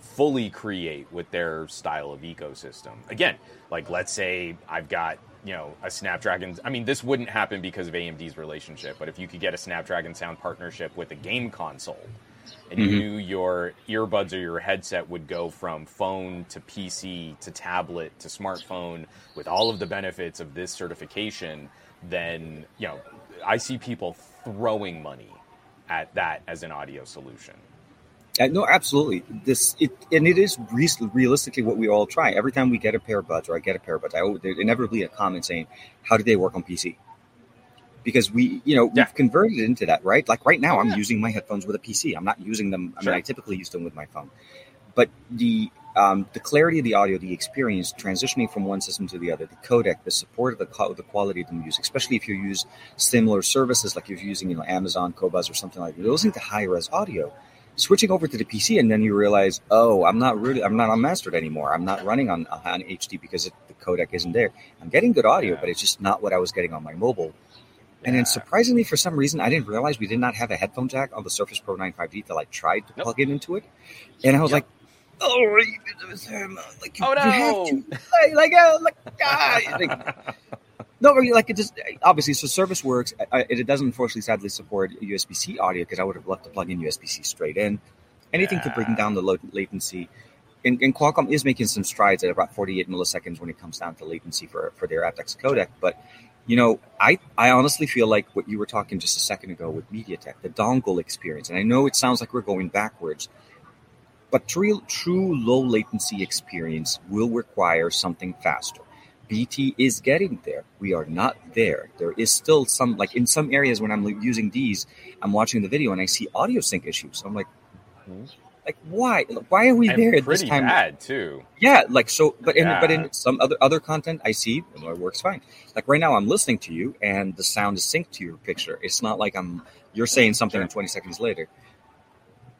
fully create with their style of ecosystem. Again, like let's say I've got you know a Snapdragon. I mean, this wouldn't happen because of AMD's relationship, but if you could get a Snapdragon Sound partnership with a game console, and you mm-hmm. knew your earbuds or your headset would go from phone to PC to tablet to smartphone with all of the benefits of this certification, then you know I see people throwing money at that as an audio solution. Uh, no, absolutely. This it and it is re- realistically what we all try. Every time we get a pair of buds or I get a pair of buds, I there's inevitably a comment saying, "How do they work on PC?" Because we, you know, yeah. we've converted into that, right? Like right now, I'm yeah. using my headphones with a PC. I'm not using them. I sure. mean, I typically use them with my phone, but the um, the clarity of the audio, the experience, transitioning from one system to the other, the codec, the support of the, co- the quality of the music, especially if you use similar services like if you're using you know Amazon Qobuz or something like that, listening to high res audio switching over to the PC, and then you realize, oh, I'm not really, I'm not on mastered anymore. I'm not running on on HD because it, the codec isn't there. I'm getting good audio, but it's just not what I was getting on my mobile. And then surprisingly, for some reason, I didn't realize we did not have a headphone jack on the Surface Pro 9 5G till I tried to nope. plug it into it, and I was yep. like. Oh, like, oh no! Like, like, uh, like, ah, like no, like it just obviously so service works. it doesn't unfortunately sadly support USB C audio because I would have loved to plug in USB C straight in. Anything yeah. to bring down the low latency. And, and, Qualcomm is making some strides at about 48 milliseconds when it comes down to latency for, for their aptX codec. But you know, I, I honestly feel like what you were talking just a second ago with MediaTek, the dongle experience, and I know it sounds like we're going backwards, but true, true low latency experience will require something faster. BT is getting there. We are not there. There is still some, like in some areas when I'm using these, I'm watching the video and I see audio sync issues. So I'm like, like why? Why are we and there this time? Bad too. Yeah, like so. But in yeah. but in some other other content, I see it works fine. Like right now, I'm listening to you and the sound is synced to your picture. It's not like I'm you're saying something sure. 20 seconds later.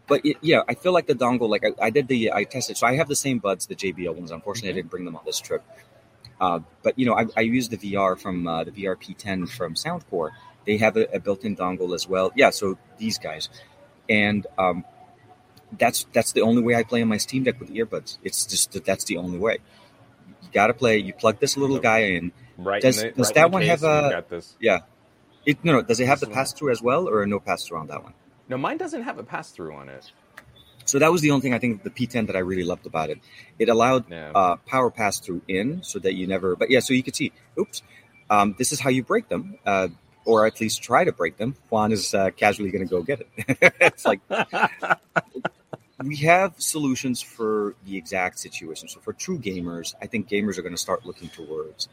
But it, yeah, I feel like the dongle. Like I, I, did the I tested. So I have the same buds, the JBL ones. Unfortunately, mm-hmm. I didn't bring them on this trip. Uh, but you know, I, I use the VR from uh, the VR P10 from Soundcore. They have a, a, built-in dongle as well. Yeah, so these guys, and um, that's that's the only way I play on my Steam Deck with earbuds. It's just that that's the only way. You got to play. You plug this little guy in. Right. Does the, does right that one have a? Yeah. It, no, no. Does it have the pass through as well, or no pass through on that one? No, mine doesn't have a pass through on it. So that was the only thing I think the P10 that I really loved about it. It allowed yeah. uh, power pass through in, so that you never. But yeah, so you could see. Oops, um, this is how you break them, uh, or at least try to break them. Juan is uh, casually going to go get it. it's like we have solutions for the exact situation. So for true gamers, I think gamers are going to start looking towards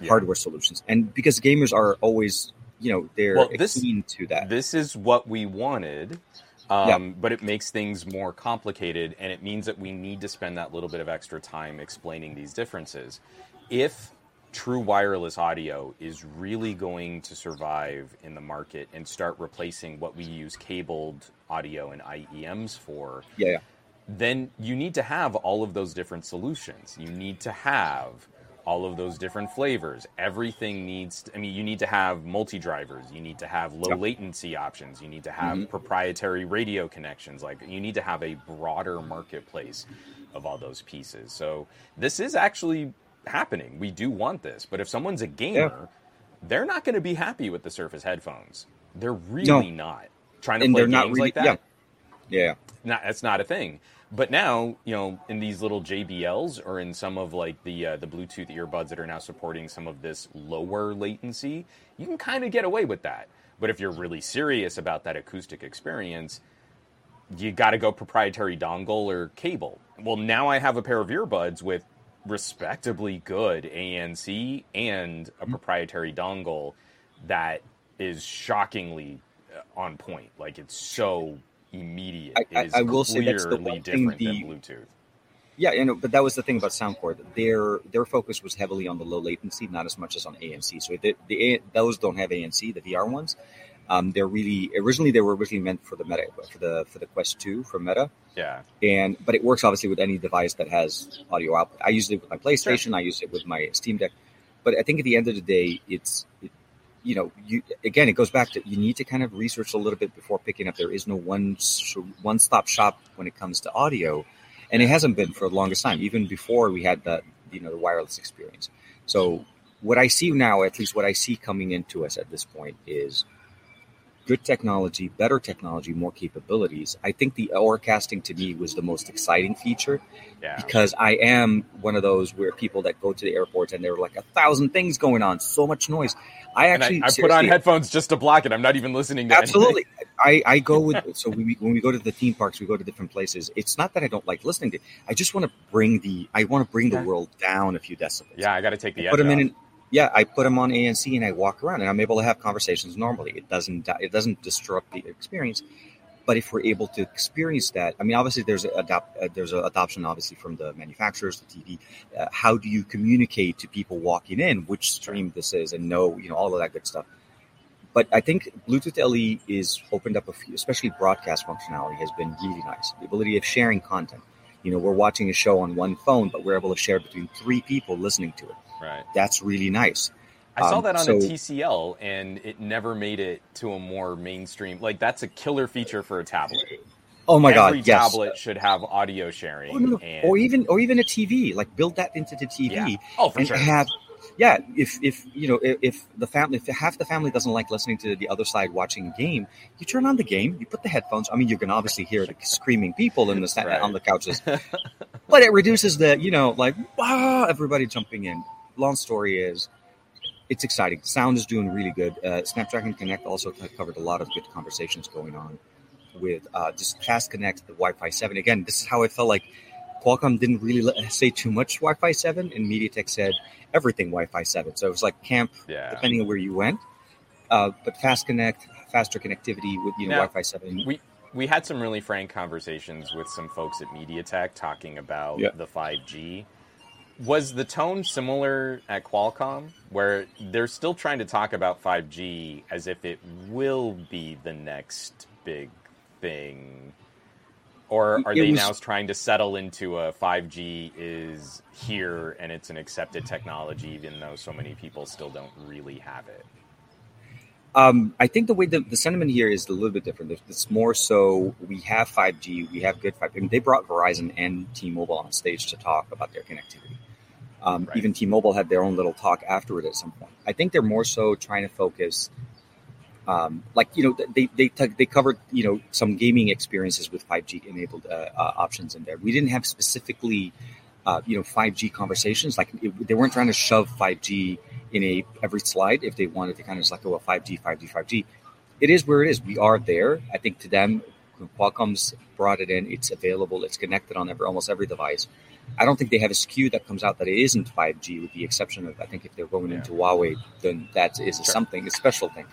yeah. hardware solutions, and because gamers are always, you know, they're well, this, keen to that. This is what we wanted um, yeah. But it makes things more complicated, and it means that we need to spend that little bit of extra time explaining these differences. If true wireless audio is really going to survive in the market and start replacing what we use cabled audio and IEMs for, yeah, yeah. then you need to have all of those different solutions. You need to have all of those different flavors. Everything needs, to, I mean, you need to have multi drivers, you need to have low yep. latency options, you need to have mm-hmm. proprietary radio connections. Like, you need to have a broader marketplace of all those pieces. So, this is actually happening. We do want this. But if someone's a gamer, yeah. they're not going to be happy with the Surface headphones. They're really no. not. Trying to and play games really, like that. Yeah. Yeah. Not, that's not a thing. But now, you know, in these little JBLs or in some of like the uh, the Bluetooth earbuds that are now supporting some of this lower latency, you can kind of get away with that. But if you're really serious about that acoustic experience, you got to go proprietary dongle or cable. Well, now I have a pair of earbuds with respectably good ANC and a mm-hmm. proprietary dongle that is shockingly uh, on point. Like it's so immediate. I, I, I will say that's the one thing the, Bluetooth. Yeah, you know, but that was the thing about Soundcore. Their their focus was heavily on the low latency, not as much as on ANC. So the, the those don't have ANC, the VR ones. Um, they're really originally they were originally meant for the Meta for the for the Quest Two for Meta. Yeah. And but it works obviously with any device that has audio output. I use it with my PlayStation. Sure. I use it with my Steam Deck. But I think at the end of the day, it's it, you know you again it goes back to you need to kind of research a little bit before picking up. There is no one one stop shop when it comes to audio, and it hasn't been for the longest time. Even before we had the you know the wireless experience. So what I see now, at least what I see coming into us at this point, is good technology, better technology, more capabilities. I think the Auracasting to me was the most exciting feature Yeah. because I am one of those where people that go to the airports and there are like a thousand things going on, so much noise. I And I, actually I put on headphones just to block it. I'm not even listening to. Absolutely. I, I go with so we, when we go to the theme parks, we go to different places. It's not that I don't like listening to. it. I just want to bring the I want to bring Yeah. the world down a few decibels. Yeah, I got to take the put them in. An, yeah, I put them on ANC and I walk around and I'm able to have conversations normally. It doesn't it doesn't disrupt the experience. But if we're able to experience that, I mean, obviously there's a adopt, uh, there's an adoption obviously from the manufacturers, the TV. Uh, how do you communicate to people walking in which stream this is and know you know all of that good stuff? But I think Bluetooth LE is opened up a few, especially broadcast functionality has been really nice. The ability of sharing content. You know, we're watching a show on one phone, but we're able to share between three people listening to it. Right. That's really nice. I saw Um, that on so- a TCL, and it never made it to a more mainstream. Like that's a killer feature for a tablet. Oh my Every god, yes. tablet should have audio sharing, Oh, no, no. and Or even or even a TV. Like build that into the TV yeah. oh, for and sure. have yeah, if if you know if, if the family if half the family doesn't like listening to the other side watching a game, you turn on the game, you put the headphones. I mean, you can obviously hear the screaming people in the Right. on the couches, but it reduces the you know like wow, everybody jumping in. Long story is, it's exciting. Sound is doing really good. Uh, Snapdragon Connect also covered a lot of good conversations going on with uh, just Fast Connect, the Wi-Fi Seven. Again, this is how I felt like Qualcomm didn't really let, say too much Wi-Fi Seven, and MediaTek said everything Wi-Fi Seven. So it was like camp, yeah. depending on where you went. Uh, but Fast Connect, faster connectivity with you know Now, Wi-Fi Seven. We we had some really frank conversations with some folks at MediaTek talking about Yeah. the 5G. Was the tone similar at Qualcomm, where they're still trying to talk about 5G as if it will be the next big thing? Or are It they was- now trying to settle into a 5G is here and it's an accepted technology, even though so many people still don't really have it? Um, I think the way the, the sentiment here is a little bit different. It's more so we have 5G, we have good 5G. I mean, they brought Verizon and T-Mobile on stage to talk about their connectivity. Um, Right. Even T-Mobile had their own little talk afterward at some point. I think they're more so trying to focus, um, like you know, they they they covered you know some gaming experiences with 5G enabled uh, uh, options in there. We didn't have specifically, uh, you know, 5G conversations. Like it, they weren't trying to shove 5G in a every slide if they wanted to kind of just like, oh, well, 5G, 5G, 5G. It is where it is. We are there. I think to them, Qualcomm's brought it in. It's available. It's connected on every, almost every device. I don't think they have a SKU that comes out that it isn't 5G, with the exception of I think if they're going Yeah. into Huawei, then that is a Sure. something, a special thing.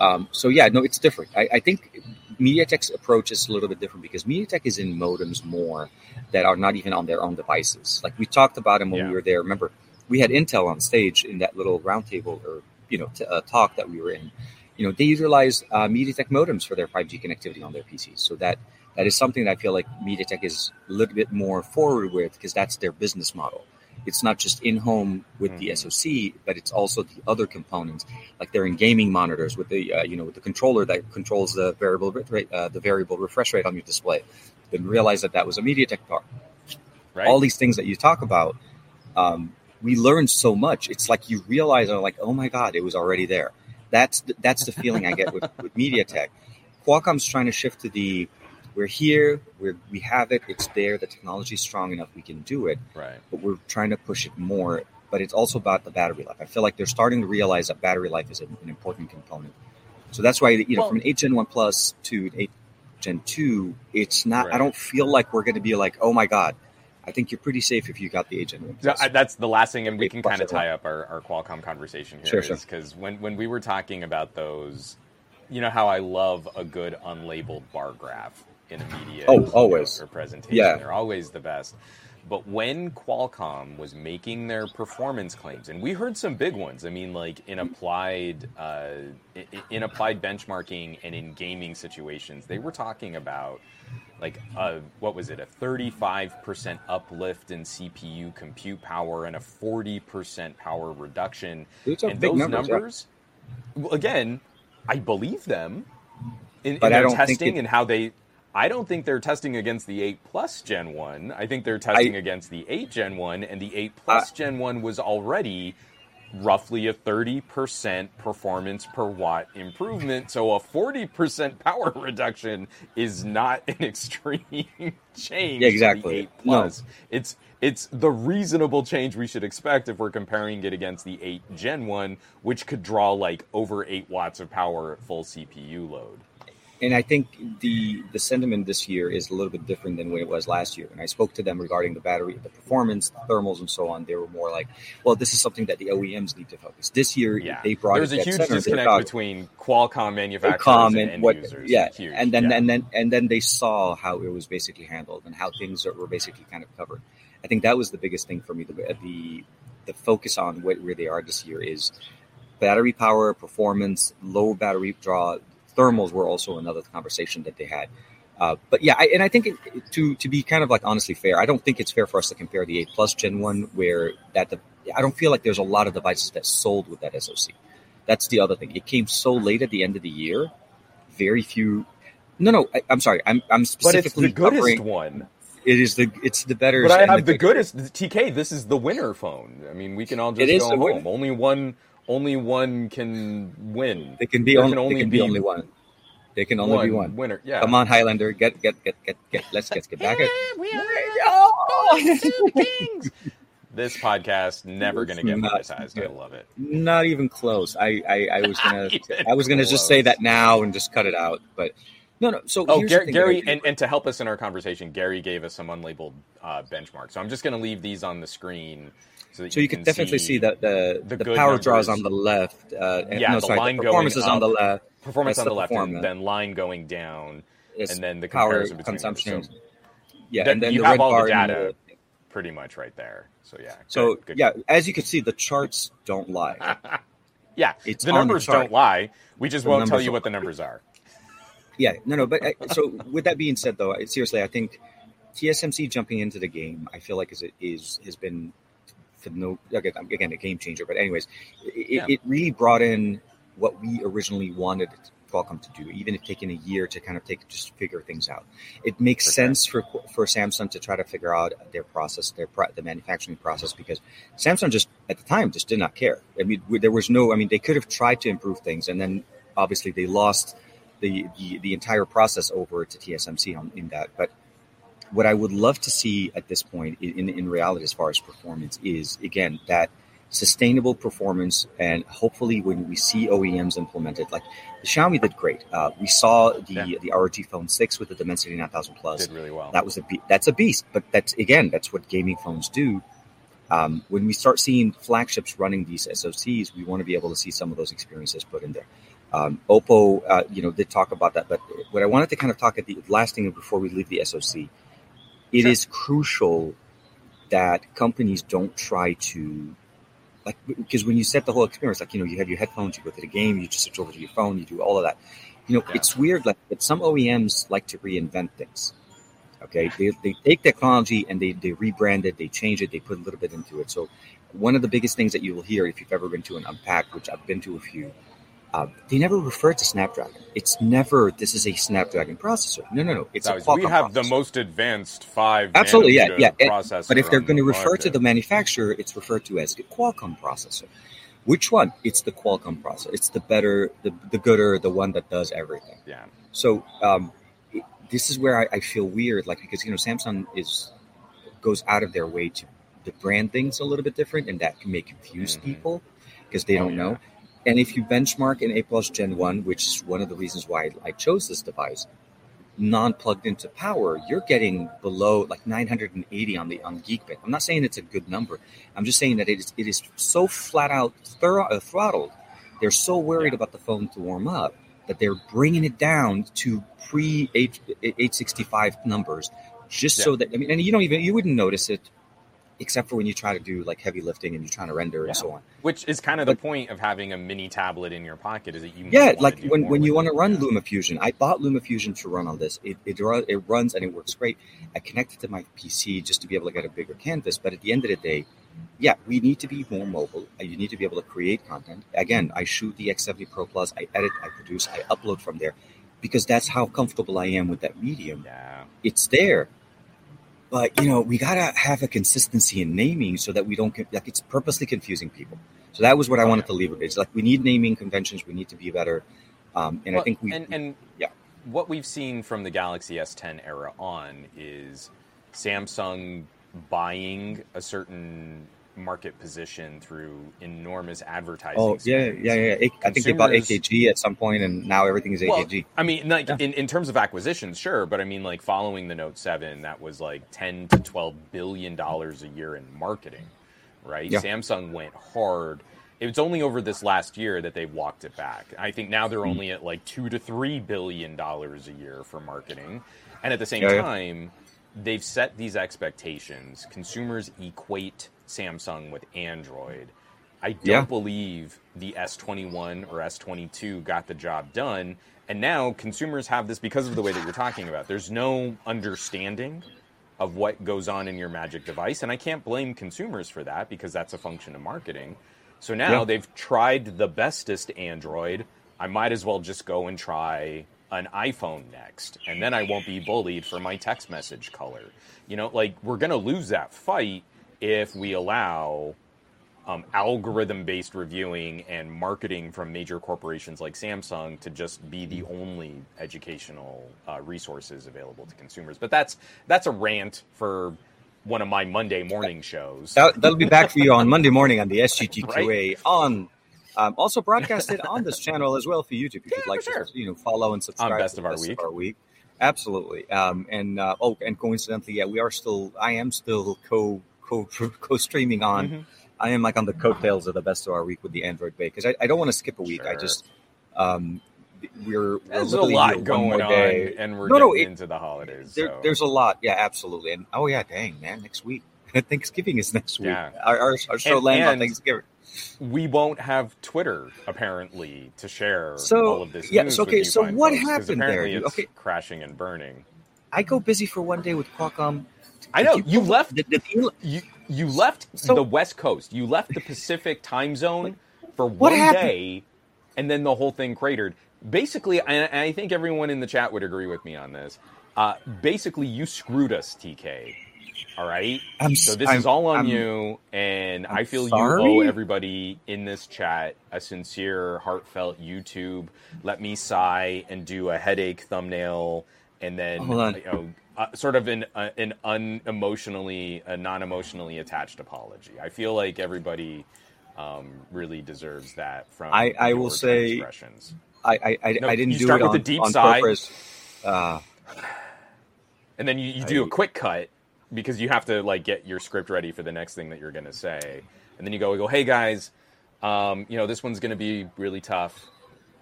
Um, so yeah, no, it's different. I, I think MediaTek's approach is a little bit different because MediaTek is in modems more that are not even on their own devices. Like we talked about them when Yeah. we were there. Remember, we had Intel on stage in that little roundtable or you know t- uh, talk that we were in. You know, they utilize uh, MediaTek modems for their 5G connectivity on their PCs. So that that is something that I feel like MediaTek is a little bit more forward with because that's their business model. It's not just in home with the Mhm. SoC, but it's also the other components, like they're in gaming monitors with the uh, you know with the controller that controls the variable rate, uh, the variable refresh rate on your display. Didn't realize that that was a MediaTek part. Right? All these things that you talk about, um, we learned so much. It's like you realize, are like, oh my god, it was already there. That's the, that's the feeling I get with, with MediaTek. Qualcomm's trying to shift to the we're here, we're, we have it, it's there, the technology's strong enough, we can do it, right. but we're trying to push it more. But it's also about the battery life. I feel like they're starting to realize that battery life is an, an important component. So that's why you know Well- from an 8 Gen 1 Plus to an 8 Gen 2, it's not. I don't feel like we're going to be like, oh my god. I think you're pretty safe if you got the 8 Gen. So I, that's the last thing, and we can kind of tie up our, our Qualcomm conversation Sure, here. sure. Because when, when we were talking about those, you know how I love a good unlabeled bar graph in a media Oh, always. or presentation. Yeah. They're always the best. But when Qualcomm was making their performance claims, and we heard some big ones. I mean, like in applied uh, in applied benchmarking and in gaming situations, they were talking about like a, what was it a 35% uplift in cpu compute power and a 40% power reduction. And those numbers, numbers again i believe them in, in their testing it, and how they i don't think they're testing against the 8 plus gen 1 i think they're testing I, against the 8 gen 1 and the 8 plus uh, gen 1 was already roughly a 30% performance per watt improvement. So a 40% power reduction is not an extreme change. Yeah, exactly. 8 plus. No. It's it's the reasonable change we should expect if we're comparing it against the 8 Gen 1, which could draw like over 8 watts of power at full CPU load and I think the the sentiment this year is a little bit different than what it was last year. And I spoke to them regarding the battery, the performance, the thermals, and so on. They were more like, "Well, this is something that the OEMs need to focus." This year, yeah. they brought there's a huge disconnect between Qualcomm manufacturers Qualcomm and, and what, users. Yeah, huge. and then yeah. and then and then they saw how it was basically handled and how things were basically kind of covered. I think that was the biggest thing for me. The the, the focus on what, where they are this year is battery power, performance, low battery draw, thermals were also another conversation that they had. Uh, but yeah, I, and I think it, to to be kind of like honestly fair, I don't think it's fair for us to compare the 8 Plus Gen 1 where that the, I don't feel like there's a lot of devices that sold with that SoC. That's the other thing. It came so late at the end of the year. Very few. No, no. I, am sorry. I'm I'm specifically but it's the goodest one. It is the it's the better. But I have the, the goodest TK. This is the winner phone. I mean, we can all just go home. Winner. Only one only one can win. They can be only, can only can be, be, only one. They can only one be one winner. Yeah. Come on, Highlander, get get get get get. Let's get get back. yeah, we are two kings. This podcast never going to get monetized. I love it. Not even close. I I, I was gonna I was gonna just say that now and just cut it out, but. No, no. So, oh, Gary, Gary and, and to help us in our conversation, Gary gave us some unlabeled uh, benchmarks. So I'm just going to leave these on the screen so, so you, you can, definitely see, see that the the, the power numbers. draws on the left. Uh, yeah, no, the sorry, line the performance is on the left. Performance on the, the left, and then line going down, it's and then the power consumption. So, yeah, and then you the have all the data the, pretty much right there. So yeah. So good, good. yeah, as you can see, the charts don't lie. yeah, it's the numbers the don't lie. We just won't tell you what the numbers are. Yeah, no, no. But uh, so with that being said, though, seriously, I think TSMC jumping into the game, I feel like is is has been for no again, again a game changer. But anyways, it, yeah. it really brought in what we originally wanted Qualcomm to do, even if taking a year to kind of take just figure things out. It makes for sense sure. for for Samsung to try to figure out their process, their the manufacturing process, because Samsung just at the time just did not care. I mean, there was no. I mean, they could have tried to improve things, and then obviously they lost the the, the entire process over to TSMC on, in that, but what I would love to see at this point in, in reality, as far as performance, is again that sustainable performance. And hopefully, when we see OEMs implemented, like the Xiaomi did great. Uh, we saw the yeah. the ROG Phone Six with the Dimensity 9000 Plus. Did really well. That was a be- that's a beast. But that's again, that's what gaming phones do. Um, when we start seeing flagships running these SoCs, we want to be able to see some of those experiences put in there. Um, Oppo, uh, you know, did talk about that, but what I wanted to kind of talk at the last thing before we leave the SoC it sure. is crucial that companies don't try to like because when you set the whole experience like you know you have your headphones you go to the game you just switch over to your phone you do all of that you know yeah. it's weird like but some oems like to reinvent things okay they, they take technology and they, they rebrand it they change it they put a little bit into it so one of the biggest things that you will hear if you've ever been to an unpack which i've been to a few uh, they never refer to Snapdragon. It's never this is a Snapdragon processor. No, no, no. It's a Qualcomm We have processor. the most advanced five. Absolutely, yeah, yeah. processor. But if they're going to refer market. to the manufacturer, it's referred to as the Qualcomm processor. Which one? It's the Qualcomm processor. It's the better, the the gooder, the one that does everything. Yeah. So um, it, this is where I, I, feel weird, like because you know Samsung is goes out of their way to to brand things a little bit different, and that can may confuse mm-hmm. people because they oh, don't yeah. know. And if you benchmark an 8 plus Gen 1, which is one of the reasons why I chose this device, non-plugged into power, you're getting below like 980 on the on Geekbench. I'm not saying it's a good number. I'm just saying that it is it is so flat out uh, throttled. They're so worried about the phone to warm up that they're bringing it down to pre 865 numbers just Yeah. so that I mean, and you don't even you wouldn't notice it, except for when you try to do like heavy lifting and you're trying to render Yeah. and so on. Which is kind of the point of having a mini tablet in your pocket is that you Yeah, like when, when you want to run. LumaFusion, I bought LumaFusion to run on this. It, it, it runs and it works great. I connected to my PC just to be able to get a bigger canvas. But at the end of the day, yeah, we need to be more mobile. Uh, You need to be able to create content. Again, I shoot the X70 Pro Plus, I edit, I produce, I upload from there because that's how comfortable I am with that medium. Yeah. It's there. But, you know, we got to have a consistency in naming so that we don't, like, it's purposely confusing people. So that was what I wanted to leave with. It's like we need naming conventions. We need to be better. Um, and I think we, and, and yeah. what we've seen from the Galaxy S10 era on is Samsung buying a certain market position through enormous advertising. Oh yeah, spends. yeah, yeah. A- I think they bought AKG at some point, and now everything is Well, AKG. I mean, like Yeah. in, in terms of acquisitions, sure, but I mean, like following the Note Seven, that was like ten to twelve billion dollars a year in marketing, right? Yeah. Samsung went hard. It's only over this last year that they walked it back. I think now they're Hmm. only at like two to three billion dollars a year for marketing, and at the same Yeah, yeah. time, they've set these expectations. Consumers equate Samsung with Android. I don't Yeah. believe the S21 or S22 got the job done. And now consumers have this because of the way that you're talking about. There's no understanding of what goes on in your Magic device. And I can't blame consumers for that because that's a function of marketing. So now Yeah. they've tried the bestest Android. I might as well just go and try an iPhone next. And then I won't be bullied for my text message color. You know, like we're going to lose that fight if we allow um, algorithm based reviewing and marketing from major corporations like Samsung to just be the only educational uh, resources available to consumers. But that's that's a rant for one of my Monday morning shows. That, that'll be back for you on Monday morning on the SGGQA Right. on. Um, also broadcasted on this channel as well for YouTube if Yeah, you'd like sure. to you know follow and subscribe On Best of our Best Week. our week. Absolutely. Um, and uh, oh, and coincidentally, yeah, we are still. I am still co co co streaming on. Mhm. I am like on the coattails of the best of our week with the Android Bay because I, I don't want to skip a week. I just um, we're, we're There's a lot going on, day. and we're No, no, it- into the holidays. There, so. There's a lot, yeah, absolutely. And oh yeah, dang man, next week Thanksgiving is next week. Yeah. Our, our, our show And- lands on Thanksgiving. we won't have Twitter apparently to share So, all of this yeah, news so, okay, so what folks, happened there. It's Okay. crashing and burning. I go busy for one day with Qualcomm. I know you left Did, did Elon- you you left So- the West Coast. You left the Pacific time zone for one day, and then the whole thing cratered. Basically, and I think everyone in the chat would agree with me on this. Uh, basically, you screwed us, TK. All right. I'm So this I'm- is all on I'm- you, and I feel you owe everybody in this chat a sincere, heartfelt YouTube. Let me sigh and do a headache thumbnail, and then Hold on. you know, uh, sort of an uh, an unemotionally, a non-emotionally attached apology. I feel like everybody um, really deserves that from. I- I will say- transgressions. I I, I, No, I didn't you do start it with on, a deep on purpose. Uh, and then you, you do I- a quick cut because you have to like get your script ready for the next thing that you're going to say and then you go we go hey guys um, you know this one's going to be really tough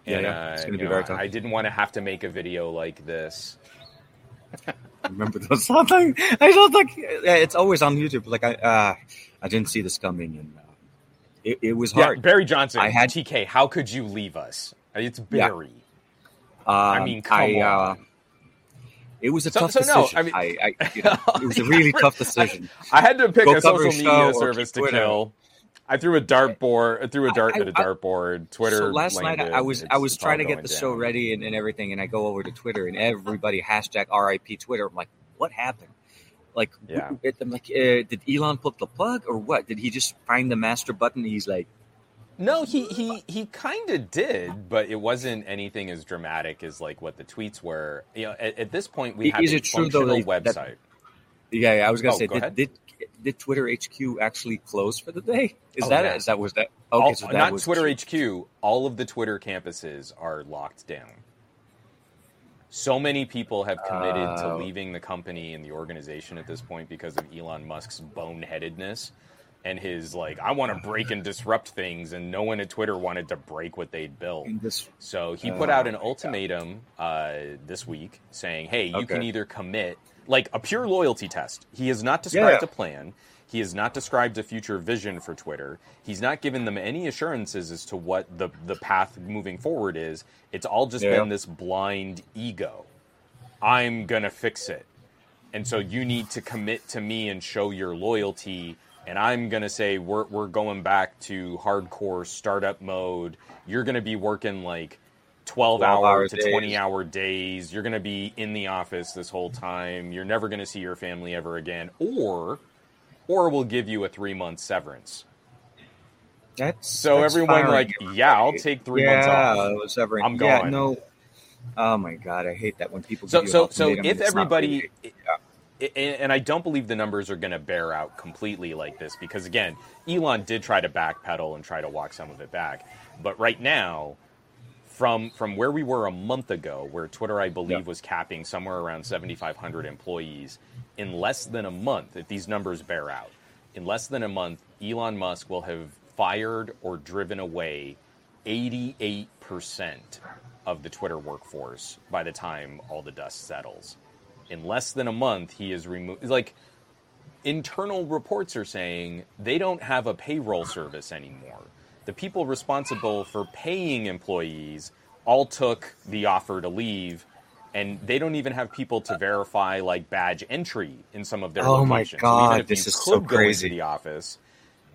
Yeah, and, yeah, it's uh, gonna be know, very tough. i didn't want to have to make a video like this remember those something? I don't like. It's always on YouTube. Like I, uh, I didn't see this coming, and uh, it, it was yeah, hard. barry johnson I had- tk how could you leave us it's Yeah. barry Um, mean, come I, uh, it was a So- tough so no, decision. I mean- I, I, you know, it was a really tough decision. i had to pick Go a social media service to Twitter. kill I threw a dartboard. I threw a dart I- at a I- dartboard. Twitter. So last night. I was I was trying to get the show ready and, and everything, and I go over to Twitter and everybody hashtag RIP Twitter. I'm like, what happened? Like, Yeah. I'm like, uh, did Elon pull the plug or what? Did he just find the master button? He's like, No, he he he kind of did, but it wasn't anything as dramatic as like what the tweets were. You know, at, at this point we have a true, though, functional that- that- website. yeah, yeah. I was gonna Oh, say, go did, did did Twitter HQ actually close for the day? Is Oh, that yeah. is that was that? Okay, All- so that not Twitter HQ. All of the Twitter campuses are locked down. So many people have committed to Oh. leaving the company and the organization at this point because of Elon Musk's boneheadedness. and his like I want to break and disrupt things, and no one at Twitter wanted to break what they'd built. This, So he put Oh out an ultimatum uh, this week saying, "Hey, you can either commit like a pure loyalty test. He has not described Yeah. a plan. He has not described a future vision for Twitter. He's not given them any assurances as to what the the path moving forward is. It's all just Yeah. been this blind ego. I'm gonna fix it, and so you need to commit to me and show your loyalty." And I'm gonna say we're we're going back to hardcore startup mode. You're gonna be working like 12 12 hour to days. 20 hour days. You're going to be in the office this whole time. You're never going to see your family ever again. Or, or we'll give you a three month severance. that's So that's everyone firing like, yeah, I'll take three yeah, months off. ever, I'm yeah, gone. no. Oh my god, I hate that when people. So, give you so, so if everybody, I- and I don't believe the numbers are going to bear out completely like this because again, Elon did try to backpedal and try to walk some of it back, but right now, from from where we were a month ago, where Twitter I believe Yeah. was capping somewhere around 7,500 employees, in less than a month, if these numbers bear out, in less than a month, Elon Musk will have fired or driven away 88 percent of the Twitter workforce by the time all the dust settles. In less than a month he is removed like internal reports are saying they don't have a payroll service anymore the people responsible for paying employees all took the offer to leave and they don't even have people to verify like badge entry in some of their Oh my God, so even if this you is could so go crazy. into the office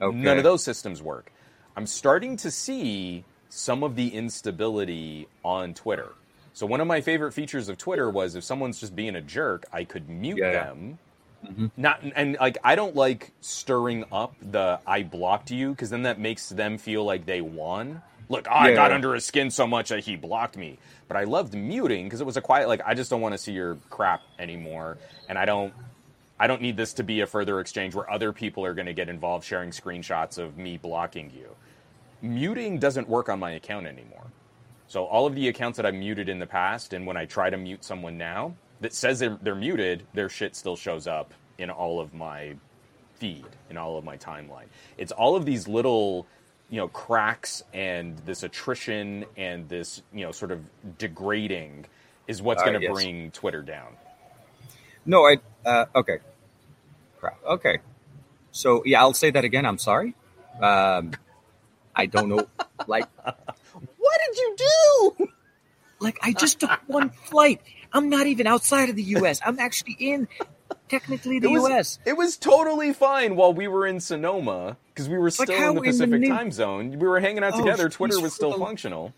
Okay. none of those systems work i'm starting to see some of the instability on twitter so one of my favorite features of Twitter was if someone's just being a jerk, I could mute Yeah. them. Mm-hmm. Not and like I don't like stirring up the I blocked you because then that makes them feel like they won. Look, I Yeah. got under his skin so much that he blocked me. But I loved muting because it was a quiet like I just don't want to see your crap anymore and I don't I don't need this to be a further exchange where other people are going to get involved sharing screenshots of me blocking you. Muting doesn't work on my account anymore. So all of the accounts that I muted in the past, and when I try to mute someone now that says they're, they're muted, their shit still shows up in all of my feed, in all of my timeline. It's all of these little, you know, cracks and this attrition and this, you know, sort of degrading is what's Uh, going to yes. bring Twitter down. No, I. Uh, okay. Crap. Okay. So yeah, I'll say that again. I'm sorry. Um, I don't know. Like, What did you do? like I just took one flight. I'm not even outside of the U.S. I'm actually in technically the It was, U.S. it was totally fine while we were in Sonoma because we were still how in the in the Pacific new- time zone. We were hanging out Oh, together. Twitter was still functional.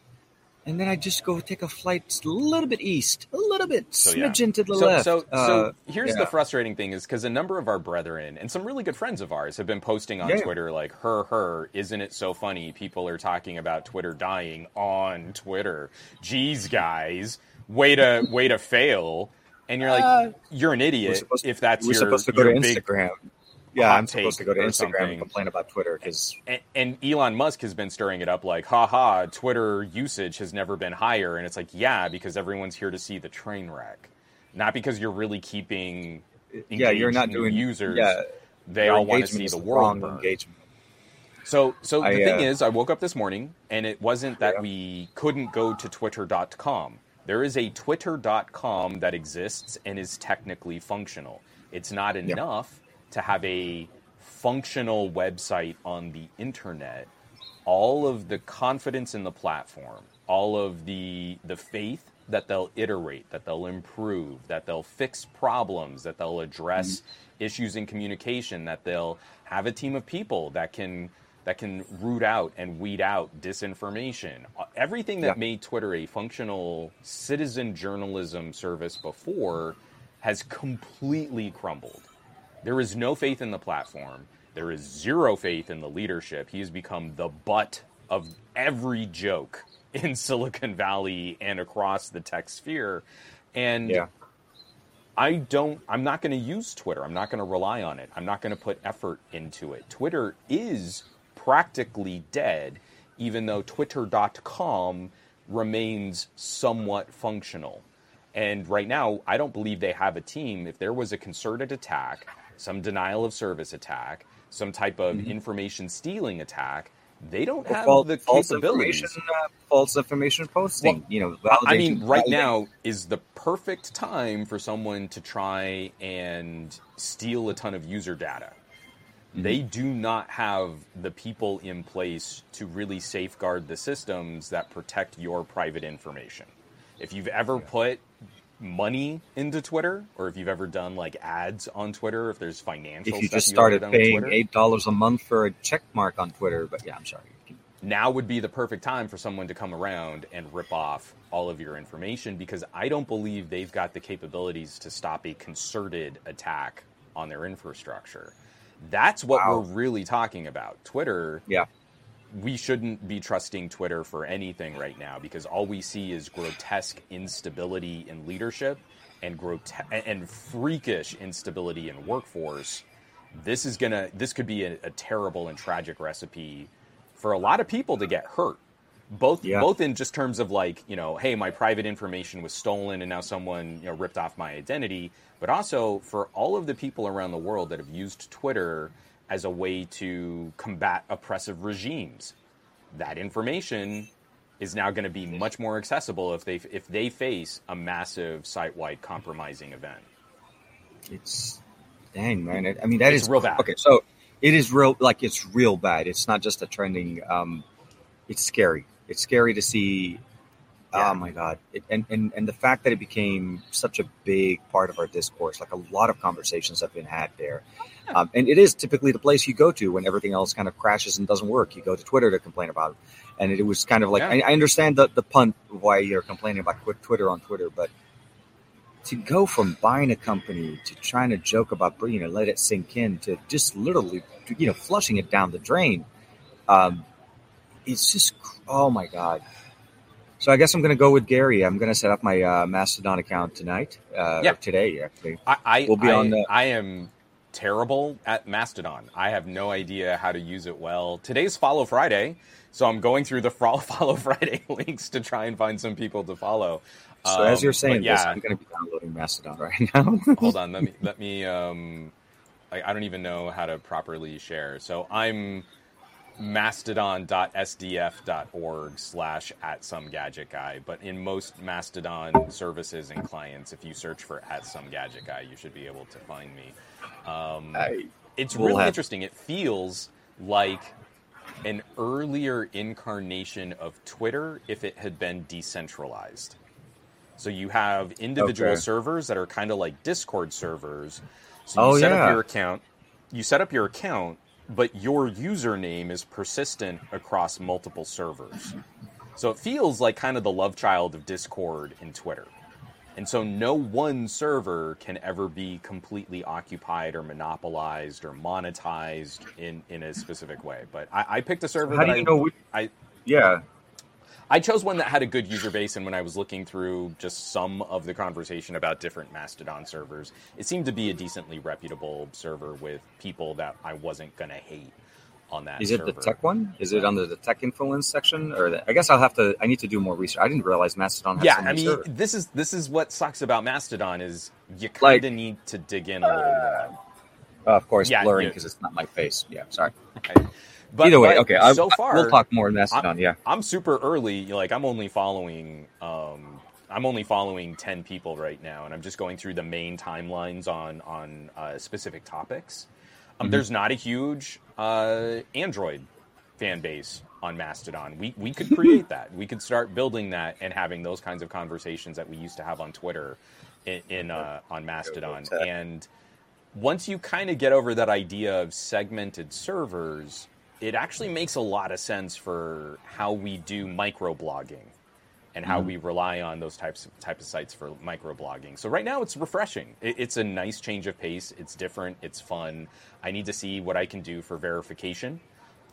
And then I just go take a flight a little bit east, a little bit, So, yeah. to the so, left. So, Uh, so here's yeah. the frustrating thing is because a number of our brethren and some really good friends of ours have been posting on Yeah. Twitter like, her, her, isn't it so funny? People are talking about Twitter dying on Twitter. Geez, guys, way to, way to fail. And you're like, Uh, you're an idiot supposed to- if that's we're your, supposed to go your to big Instagram. Yeah, I'm supposed to go to Instagram something. and complain about Twitter because and, and Elon Musk has been stirring it up like, haha, Twitter usage has never been higher. And it's like, yeah, because everyone's here to see the train wreck, not because you're really keeping yeah, you're not doing users. Yeah, they all want to see the the world wrong burn. engagement. So, so I, the thing uh, is, I woke up this morning and it wasn't that Yeah. we couldn't go to twitter.com. There is a twitter.com that exists and is technically functional. It's not enough to have a functional website on the internet. All of the confidence in the platform, all of the the faith that they'll iterate, that they'll improve, that they'll fix problems, that they'll address mm-hmm. issues in communication, that they'll have a team of people that can that can root out and weed out disinformation. Everything that Yeah. made Twitter a functional citizen journalism service before has completely crumbled. There is no faith in the platform. There is zero faith in the leadership. He has become the butt of every joke in Silicon Valley and across the tech sphere. And Yeah, I don't I'm not going to use Twitter. I'm not going to rely on it. I'm not going to put effort into it. Twitter is practically dead even though twitter.com remains somewhat functional. And right now, I don't believe they have a team. If there was a concerted attack some denial of service attack, some type of Mhm. information stealing attack, they don't have fal- the false capabilities. information, uh, false information posting. you know, I- I mean, right validation. now is the perfect time for someone to try and steal a ton of user data. Mm-hmm. They do not have the people in place to really safeguard the systems that protect your private information. If you've ever put money into Twitter, or if you've ever done like ads on Twitter, if there's financial if you just started with paying eight dollars a month for a check mark on Twitter, but yeah, I'm sorry. now would be the perfect time for someone to come around and rip off all of your information because I don't believe they've got the capabilities to stop a concerted attack on their infrastructure. That's what Wow. we're really talking about. Twitter, Yeah, we shouldn't be trusting Twitter for anything right now because all we see is grotesque instability in leadership and grote- and freakish instability in workforce. This is gonna this could be a, a terrible and tragic recipe for a lot of people to get hurt. Both Yeah. both in just terms of like, you know, hey, my private information was stolen and now someone, you know, ripped off my identity, but also for all of the people around the world that have used Twitter as a way to combat oppressive regimes. That information is now going to be much more accessible if they if they face a massive site-wide compromising event. it's dang man. It, I mean, that is It's real bad. Okay, so it is real. Like it's real bad. It's not just a trending. Um, it's scary. It's scary to see. Yeah. Oh my god! It, and and and the fact that it became such a big part of our discourse, like a lot of conversations have been had there. Um, and it is typically the place you go to when everything else kind of crashes and doesn't work. You go to Twitter to complain about it. And it was kind of like, Yeah. I, I understand the, the punt why you're complaining about Twitter on Twitter, but to go from buying a company to trying to joke about, you know, let it sink in to just literally, you know, flushing it down the drain. Um, it's just, oh my God. So I guess I'm going to go with Gary. I'm going to set up my uh, Mastodon account tonight. Uh, Yeah. today, actually. I I, We'll be I, on the- I am terrible at Mastodon. I have no idea how to use it well. Today's Follow Friday, so I'm going through the Follow Friday links to try and find some people to follow. So as Um, you're saying but this, yeah, I'm going to be downloading Mastodon right now. hold on. Let me let me. Um, I, I don't even know how to properly share. So I'm mastodon.sdf.org slash at some gadget guy. But in most Mastodon services and clients, if you search for at some gadget guy, you should be able to find me. Um, I- it's We'll really have- interesting. It feels like an earlier incarnation of Twitter if it had been decentralized. So you have individual Okay. servers that are kind of like Discord servers. So you Oh, set yeah. up your account, you set up your account, but your username is persistent across multiple servers. So it feels like kind of the love child of Discord and Twitter. And so no one server can ever be completely occupied or monopolized or monetized in, in a specific way. But I, I picked a server How do you I, know which? I Yeah. I chose one that had a good user base, and when I was looking through just some of the conversation about different Mastodon servers, it seemed to be a decently reputable server with people that I wasn't going to hate on that Is it server. the tech one? Is it under the tech influence section, or the, I guess I'll have to. I need to do more research. I didn't realize Mastodon. Had yeah, so I mean, servers. this is this is what sucks about Mastodon is you kind Like- of need to dig in a little more. Uh, of course, yeah, blurring because it's not my face. Yeah, sorry. Right? But, Either way, but okay. I, so far, we'll talk more in Mastodon. yeah, I'm super early. Like I'm only following. Um, I'm only following ten people right now, and I'm just going through the main timelines on on uh, specific topics. Um, Mhm. There's not a huge uh, Android fan base on Mastodon. We we could create that. We could start building that and having those kinds of conversations that we used to have on Twitter, in, in uh, on Mastodon. And once you kind of get over that idea of segmented servers, it actually makes a lot of sense for how we do microblogging and how Mhm. we rely on those types of type of sites for microblogging. So right now it's refreshing. It, it's a nice change of pace. It's different. It's fun. I need to see what I can do for verification.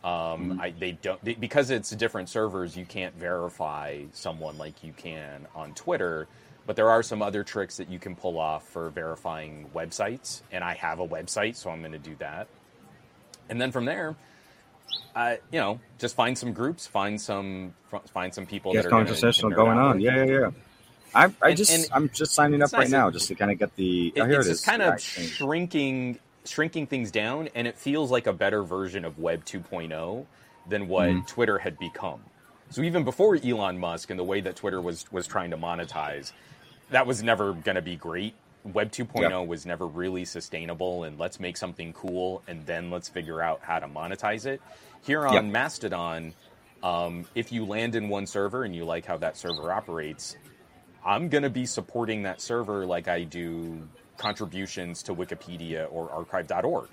Um, I, they don't they, because it's different servers. You can't verify someone like you can on Twitter. But there are some other tricks that you can pull off for verifying websites, and I have a website, so I'm going to do that. And then from there, uh, you know, just find some groups, find some find some people yes, that are conversational going on. with. Yeah, yeah, yeah. I, I And- just, and I'm just signing up it's right nice now just to kind of get the. It- oh, here it's it just kind Yeah, of shrinking shrinking things down, and it feels like a better version of Web 2.0 than what mm-hmm. Twitter had become. So even before Elon Musk and the way that Twitter was was trying to monetize, that was never going to be great. Web 2.0 yep. was never really sustainable, and let's make something cool, and then let's figure out how to monetize it. Here on. Mastodon, um, if you land in one server and you like how that server operates, I'm going to be supporting that server like I do contributions to Wikipedia or archive.org.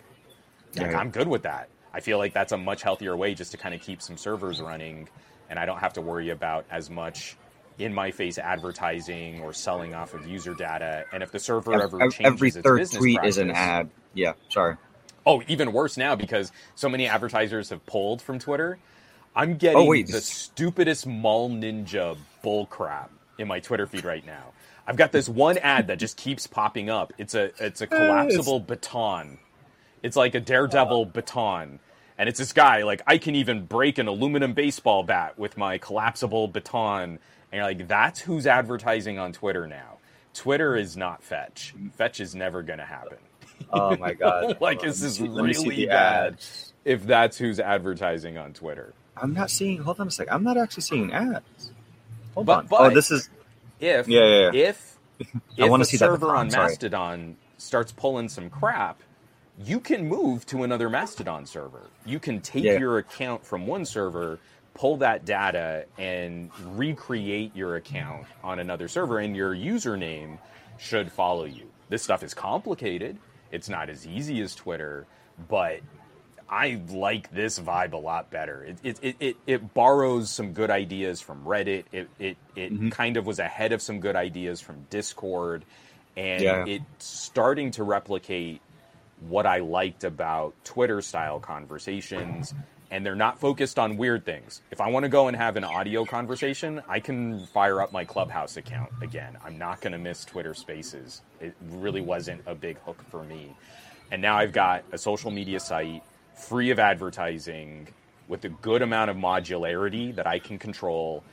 Like, I'm good with that. I feel like that's a much healthier way just to kind of keep some servers running, and I don't have to worry about as much in my face advertising or selling off of user data. And if the server ever, ever changes every third its tweet practice, is an ad. Yeah, sorry. Oh, even worse now because so many advertisers have pulled from Twitter. I'm getting oh, the stupidest mall ninja bullcrap in my Twitter feed right now. I've got this one ad that just keeps popping up. It's a it's a collapsible it's... baton. It's like a daredevil uh... baton. And it's this guy, like, I can even break an aluminum baseball bat with my collapsible baton and you're like, that's who's advertising on Twitter now. Twitter is not Fetch. Fetch is never going to happen. Oh my god! like, this is really bad. Ads. If that's who's advertising on Twitter, I'm not seeing. Hold on a sec. I'm not actually seeing ads. Hold but, on. Oh, but oh, this is if yeah, yeah, yeah. if if I want to see server on Mastodon starts pulling some crap, you can move to another Mastodon server. You can take yeah. your account from one server pull that data and recreate your account on another server, and your username should follow you. This stuff is complicated. It's not as easy as Twitter, but I like this vibe a lot better. It it, it, it, borrows some good ideas from Reddit. It it, it mm-hmm. kind of was ahead of some good ideas from Discord, and yeah. it's starting to replicate what I liked about Twitter style conversations and they're not focused on weird things. If I want to go and have an audio conversation, I can fire up my Clubhouse account again. I'm not going to miss Twitter Spaces. It really wasn't a big hook for me. And now I've got a social media site free of advertising with a good amount of modularity that I can control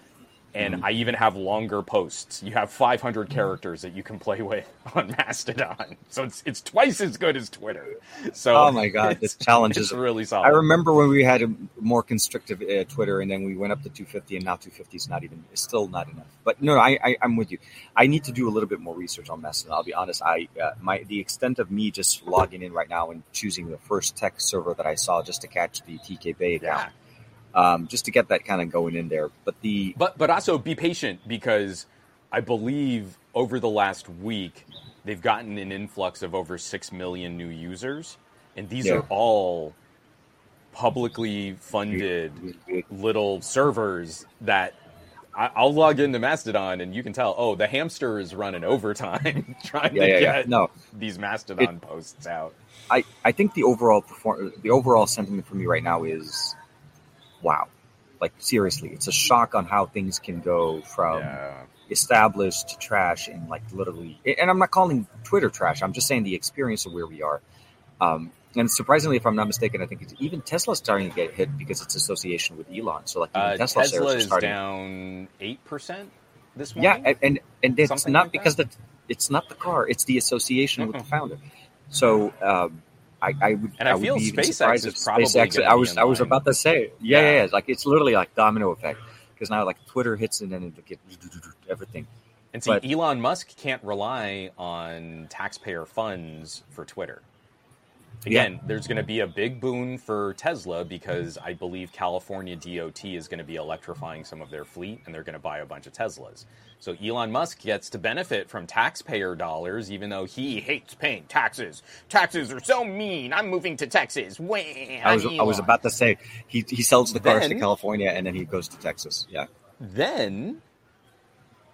and mm-hmm. I even have longer posts. You have 500 characters that you can play with on Mastodon, so it's it's twice as good as Twitter. So oh my god, this challenge is really solid. I remember when we had a more constrictive uh, Twitter, and then we went up to 250, and now 250 is not even it's still not enough. But no, I, I am with you. I need to do a little bit more research on Mastodon. I'll be honest. I uh, my the extent of me just logging in right now and choosing the first tech server that I saw just to catch the TK Bay account. Yeah um, just to get that kind of going in there. But the but but also be patient because I believe over the last week they've gotten an influx of over six million new users, and these yeah. are all publicly funded little servers that I'll log into Mastodon and you can tell, oh, the hamster is running overtime trying yeah, to yeah, get yeah. No. these Mastodon it, posts out. I, I think the overall perform the overall sentiment for me right now is wow. Like seriously, it's a shock on how things can go from yeah. established to trash and like literally. And I'm not calling Twitter trash. I'm just saying the experience of where we are. Um, and surprisingly, if I'm not mistaken, I think even Tesla's starting to get hit because it's association with Elon. So like uh, Tesla, Tesla is starting... down eight percent this morning. Yeah, and and, it's Something not like because that? the it's not the car; it's the association with the founder. So um, I, I would, and I, I feel SpaceX is probably. SpaceX, I was, I was about to say, yeah, yeah, yeah, like it's literally like domino effect because now like Twitter hits and then it get everything. And see, but, Elon Musk can't rely on taxpayer funds for Twitter. Again, yeah. there's going to be a big boon for Tesla because I believe California DOT is going to be electrifying some of their fleet and they're going to buy a bunch of Teslas. So Elon Musk gets to benefit from taxpayer dollars even though he hates paying taxes. Taxes are so mean. I'm moving to Texas. Wah, I was I was about to say he he sells the cars then, to California and then he goes to Texas. Yeah. Then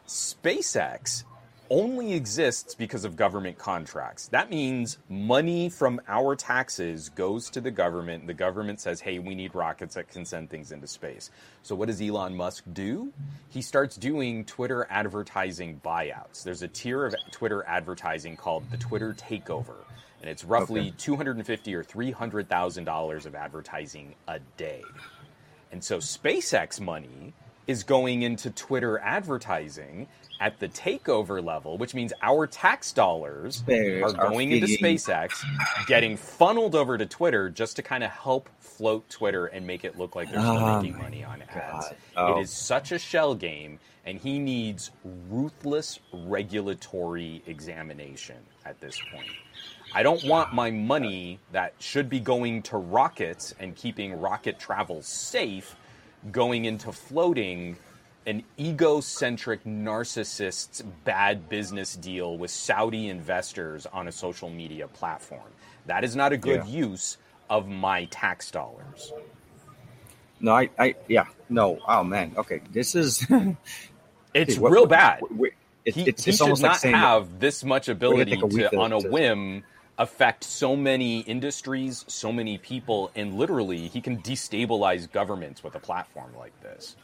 SpaceX only exists because of government contracts. That means money from our taxes goes to the government. The government says, hey, we need rockets that can send things into space. So, what does Elon Musk do? He starts doing Twitter advertising buyouts. There's a tier of Twitter advertising called the Twitter Takeover. And it's roughly okay. 250 or $300,000 of advertising a day. And so SpaceX money is going into Twitter advertising at the takeover level, which means our tax dollars There's are going into. SpaceX, getting funneled over to Twitter just to kind of help float Twitter and make it look like they're still Oh making money on ads. Oh. It is such a shell game, and he needs ruthless regulatory examination at this point. I don't want my money that should be going to rockets and keeping rocket travel safe going into floating an egocentric narcissist's bad business deal with Saudi investors on a social media platform. That is not a good Yeah. use of my tax dollars. No, I, I, yeah, no. Oh man, okay. This is It's What- real what- bad. wait, It, he, it's he it's should almost not like have this much ability to, to- on a whim, affect so many industries, so many people, and literally he can destabilize governments with a platform like this.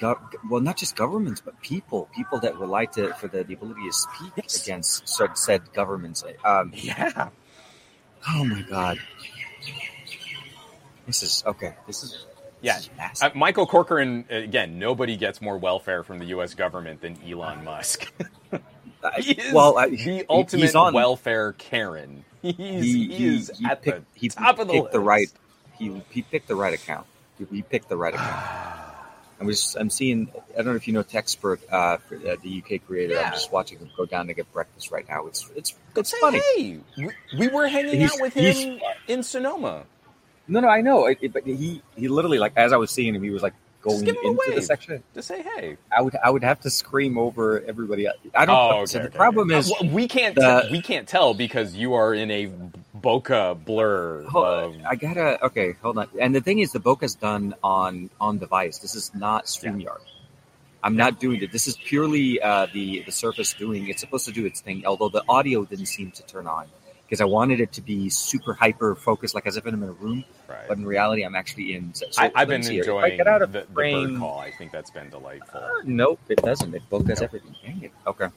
Gov- well, not just governments, but people, people that rely to for the, the ability to speak Yes. against said, said governments. Um, Yeah. oh my god, this is okay. This is Yeah. This is massive. Uh, Michael Corcoran, again, nobody gets more welfare from the U.S. government than Elon Musk. He is well, I, the he- ultimate he's on. welfare Karen. He's, he, he, he, is at picked, the he top of the picked list. the right. He he picked the right account. He picked the right account. I was I'm seeing. I don't know if you know Techspurt, uh, for, uh, the UK creator. Yeah. I'm just watching him go down to get breakfast right now. It's it's it's Say, funny. hey, we, we were hanging He's- out with him in Sonoma. No, no, I know. It, it- but he he literally like as I was seeing him, he was like going give him a into the section. To say, hey. I would I would have to scream over everybody. else. I don't. Oh, okay, so the okay, problem okay. is. Uh, well, we can't the- we can't tell because you are in a bokeh blur. Of, I gotta okay, hold on. And the thing is, the bokeh's done on on device. This is not Streamyard. I'm not doing it. This is purely uh, the the Surface doing. It's supposed to do its thing. Although the audio didn't seem to turn on because I wanted it to be super hyper focused, like as if I'm in a room. right. But in reality, I'm actually in. So I, I've been see here. If I enjoying get out of the, the frame- bird call. I think that's been delightful. Uh, nope, it doesn't. It bokehs Nope. everything. Dang it. Okay.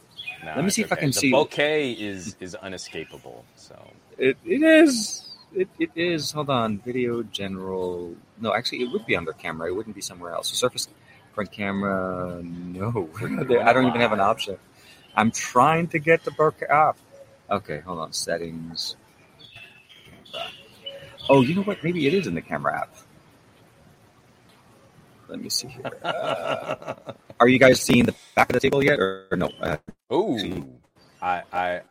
No, let me see if I can the see- bokeh is is unescapable. So It, it is. It, it is. Hold on. Video general. No, actually, it would be under camera. It wouldn't be somewhere else. So Surface front camera. No, I don't even have an option. I'm trying to get the bokeh off. Okay, hold on. Settings. Oh, you know what? Maybe it is in the camera app. Let me see here. Uh, are you guys seeing the back of the table yet, or, or no? Uh, Ooh, I I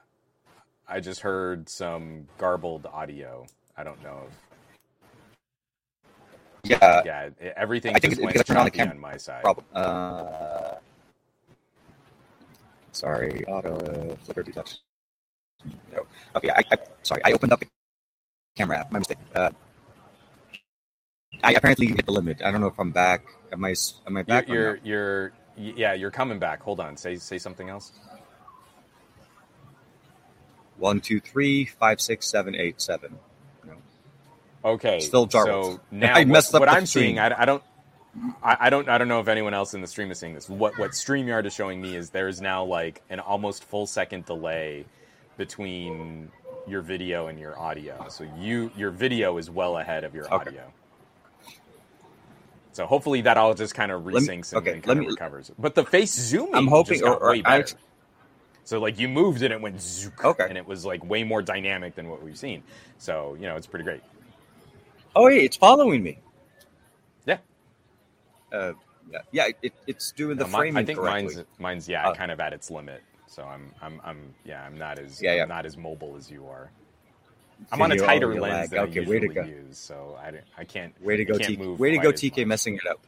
I just heard some garbled audio. I don't know if yeah. yeah, everything I think just it- went it's around the choppy camera. on my side. problem. Uh, sorry, auto flicker detach. No. Okay, I, I sorry. I opened up the camera app. My mistake. Uh, I apparently hit the limit. I don't know if I'm back. Am I? Am I You're, back? you're no? you're yeah, you're coming back. Hold on. Say say something else. One, two, three, five, six, seven, eight, seven. No. Okay. Still jarbled. So now I messed what, up what I'm seeing. I, I don't. I, I don't. I don't know if anyone else in the stream is seeing this. What what Streamyard is showing me is there is now like an almost full second delay between your video and your audio. So you your video is well ahead of your Okay. audio. So hopefully that all just kind of resyncs and, okay, and kind of me- recovers. But the face zooming, I'm hoping, or, or way I. So like you moved and it went zook, Okay. and it was like way more dynamic than what we've seen. So you know it's pretty great. oh, hey, it's following me. Yeah. Uh, yeah, yeah. It, it's doing the No, mi- framing I think correctly. mine's mine's yeah, Uh, kind of at its limit. So I'm I'm I'm yeah, I'm not as Yeah, yeah. I'm not as mobile as you are. I'm on a tighter lens lag. than Okay, I way to usually go. use, so I, I can't. Way to go, TK. Way to go, TK, messing it up.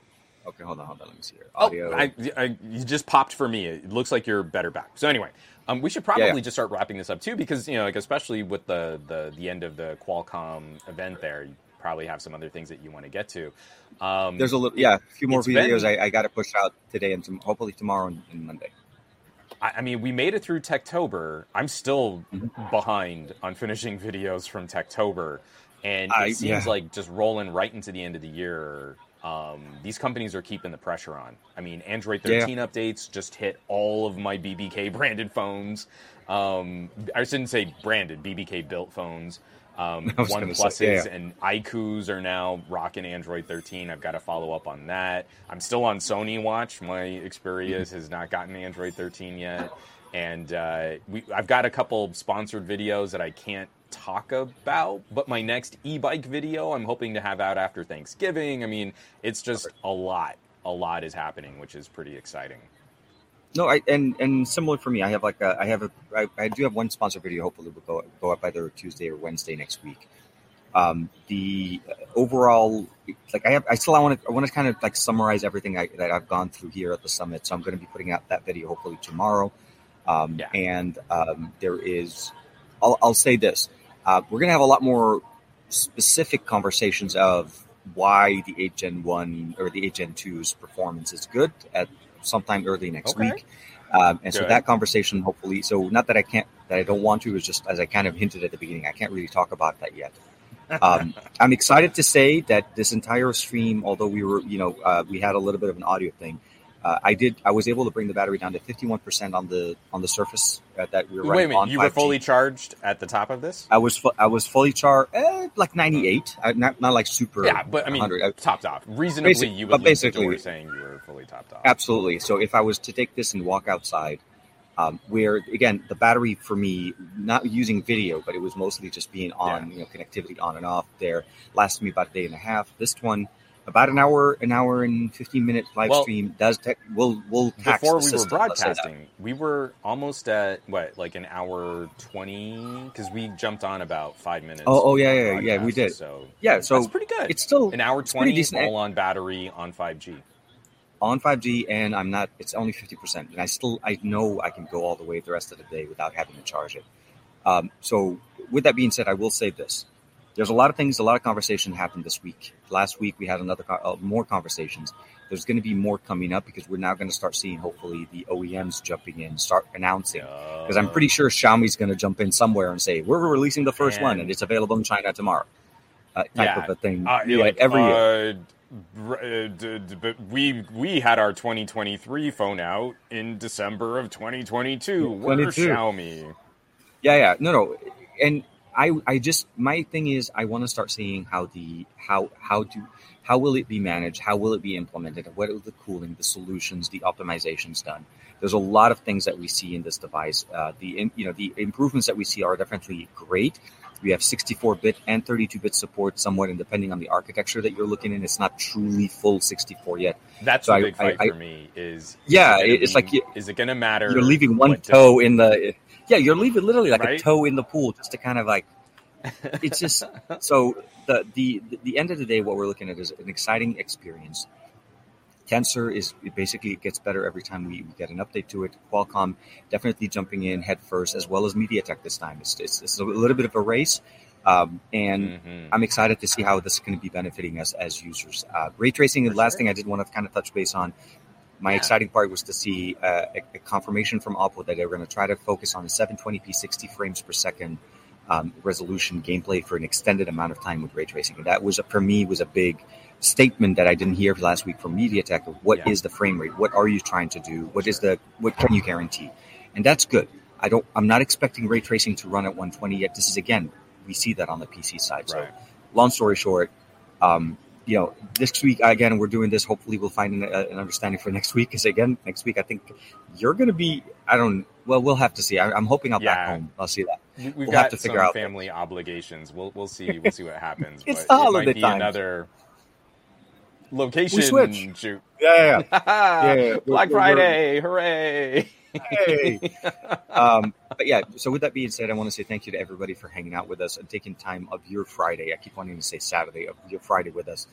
Okay, hold on, hold on. Let me see here. Oh, Audio. I, I, you just popped for me. It looks like you're better back. So anyway, um, we should probably Yeah, yeah. just start wrapping this up too, because you know, like especially with the the the end of the Qualcomm event, there you probably have some other things that you want to get to. Um, There's a little, yeah, a few more videos been- I, I got to push out today and tom- hopefully tomorrow and, and Monday. I, I mean, we made it through Techtober. I'm still Mm-hmm. behind on finishing videos from Techtober, and it I- seems yeah. like just rolling right into the end of the year. Um, these companies are keeping the pressure on. I mean, Android Yeah. 13 updates just hit all of my BBK branded phones. Um, I shouldn't say branded, BBK built phones. Um, One Pluses yeah, yeah. and iQOOs are now rocking Android 13. I've got to follow up on that. I'm still on Sony Watch. My Xperia mm-hmm. has not gotten Android 13 yet, and uh, we, I've got a couple sponsored videos that I can't talk about. But my next e-bike video, I'm hoping to have out after Thanksgiving. I mean, it's just a lot. A lot is happening, which is pretty exciting. No, I and and similar for me. I have like a, I have a I, I do have one sponsor video. Hopefully, will go go up either Tuesday or Wednesday next week. Um, the overall, like I have, I still I want to I want to kind of like summarize everything I, that I've gone through here at the summit. So I'm going to be putting out that video hopefully tomorrow. Um, yeah. And um, there is, I'll, I'll say this: uh, we're going to have a lot more specific conversations of why the 8 Gen 1 or the 8 Gen 2's performance is good at sometime early next okay. week. Um, and Good. so that conversation, hopefully, so not that I can't, that I don't want to, is just as I kind of hinted at the beginning, I can't really talk about that yet. Um, I'm excited to say that this entire stream, although we were, you know, uh, we had a little bit of an audio thing, uh, I did. I was able to bring the battery down to 51% on the on the surface uh, that we were right. Wait a minute, you were fully charged at the top of this? I was fu- I was fully charged, eh, like 98, uh, not not like super. Yeah, but I mean, 100. topped off. Reasonably, Basic, you would basically you're saying you were fully topped off. Absolutely. So if I was to take this and walk outside, um, where again the battery for me, not using video, but it was mostly just being on, yeah. you know, connectivity on and off. There lasted me about a day and a half. This one about an hour, an hour and fifteen minute live well, stream does. Tech, we'll we'll before we system, were broadcasting, we were almost at what like an hour twenty because we jumped on about five minutes. Oh, oh yeah, yeah, yeah, we did. So yeah, so that's pretty good. It's still an hour twenty decent. all on battery on five G. On 5G, and I'm not. It's only 50 percent, and I still I know I can go all the way the rest of the day without having to charge it. Um, so, with that being said, I will say this: there's a lot of things, a lot of conversation happened this week. Last week we had another uh, more conversations. There's going to be more coming up because we're now going to start seeing hopefully the OEMs jumping in, start announcing. Because I'm pretty sure Xiaomi's going to jump in somewhere and say we're releasing the first one and it's available in China tomorrow. Uh, type yeah. of a thing. Uh, like, every year. Uh, but we we had our 2023 phone out in December of 2022. We're Xiaomi. Yeah, yeah, no, no, and I I just my thing is I want to start seeing how the how how do how will it be managed? How will it be implemented? What are the cooling, the solutions, the optimizations done? There's a lot of things that we see in this device. Uh, the you know the improvements that we see are definitely great. We have 64-bit and 32-bit support, somewhat and depending on the architecture that you're looking in. It's not truly full 64 yet. That's so the big I, fight I, for me. Is, yeah, is it it's be, like is it going to matter? You're leaving one toe in the yeah, you're leaving literally like right? a toe in the pool just to kind of like. It's just so the the the end of the day, what we're looking at is an exciting experience. Tensor is basically it gets better every time we, we, get an update to it. Qualcomm definitely jumping in head first, as well as MediaTek this time. It's, it's, it's a little bit of a race, um, and mm-hmm. I'm excited to see how this is going to be benefiting us as users. Uh, ray tracing, the last sure. thing I did want to kind of touch base on my yeah. exciting part was to see uh, a, a, confirmation from Oppo that they were going to try to focus on a 720p 60 frames per second um, resolution gameplay for an extended amount of time with ray tracing. And that was for me was a big statement that I didn't hear last week from MediaTek of what yeah. is the frame rate, what are you trying to do, what is the what can you guarantee, and that's good. I don't. I'm not expecting ray tracing to run at 120 yet. This is again, we see that on the PC side. So, long story short, um, you know, this week again we're doing this. Hopefully, we'll find an, uh, an understanding for next week. Because again, next week I think you're going to be. I don't. Well, we'll have to see. I, am hoping I'll yeah. back home. I'll see that. We've we'll got have to figure out family obligations. We'll we'll see. We'll see what happens. it's but the holiday it might be time. Another location we switch. shoot. Yeah, yeah, yeah. yeah. Black we're, Friday, we're, hooray! Hey. um, but yeah, so with that being said, I want to say thank you to everybody for hanging out with us and taking time of your Friday. I keep wanting to say Saturday of your Friday with us.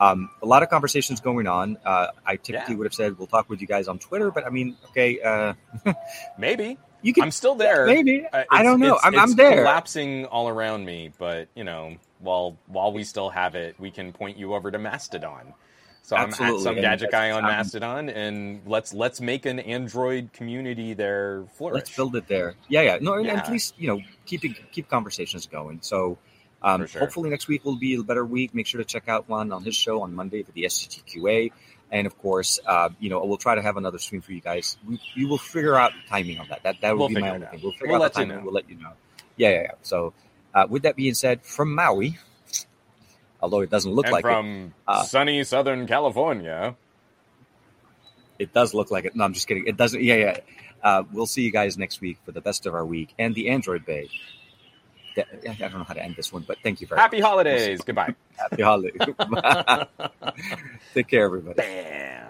Um, a lot of conversations going on. Uh, I typically yeah. would have said we'll talk with you guys on Twitter, but I mean, okay, uh, maybe you can. I'm still there. Maybe uh, I don't know. It's, I'm, it's I'm there. Collapsing all around me, but you know, while while we still have it, we can point you over to Mastodon. So Absolutely. I'm at some gadget guy on Mastodon, and let's let's make an Android community there flourish. Let's build it there. Yeah, yeah. No, yeah. at least you know keep keep conversations going. So um, sure. hopefully next week will be a better week. Make sure to check out Juan on his show on Monday for the SGGQA. And of course, uh, you know, we'll try to have another stream for you guys. We, we will figure out the timing on that. That that will we'll be my only thing. We'll figure we'll out the timing. We'll let you know. Yeah, yeah, yeah. So Uh, with that being said, from Maui, although it doesn't look and like it, from Uh, sunny Southern California. it does look like it. No, I'm just kidding. It doesn't. Yeah, yeah. Uh, we'll see you guys next week for the best of our week and the Android Bay. I don't know how to end this one, but thank you very Happy much. Happy holidays. Goodbye. Happy holidays. Take care, everybody. Bam.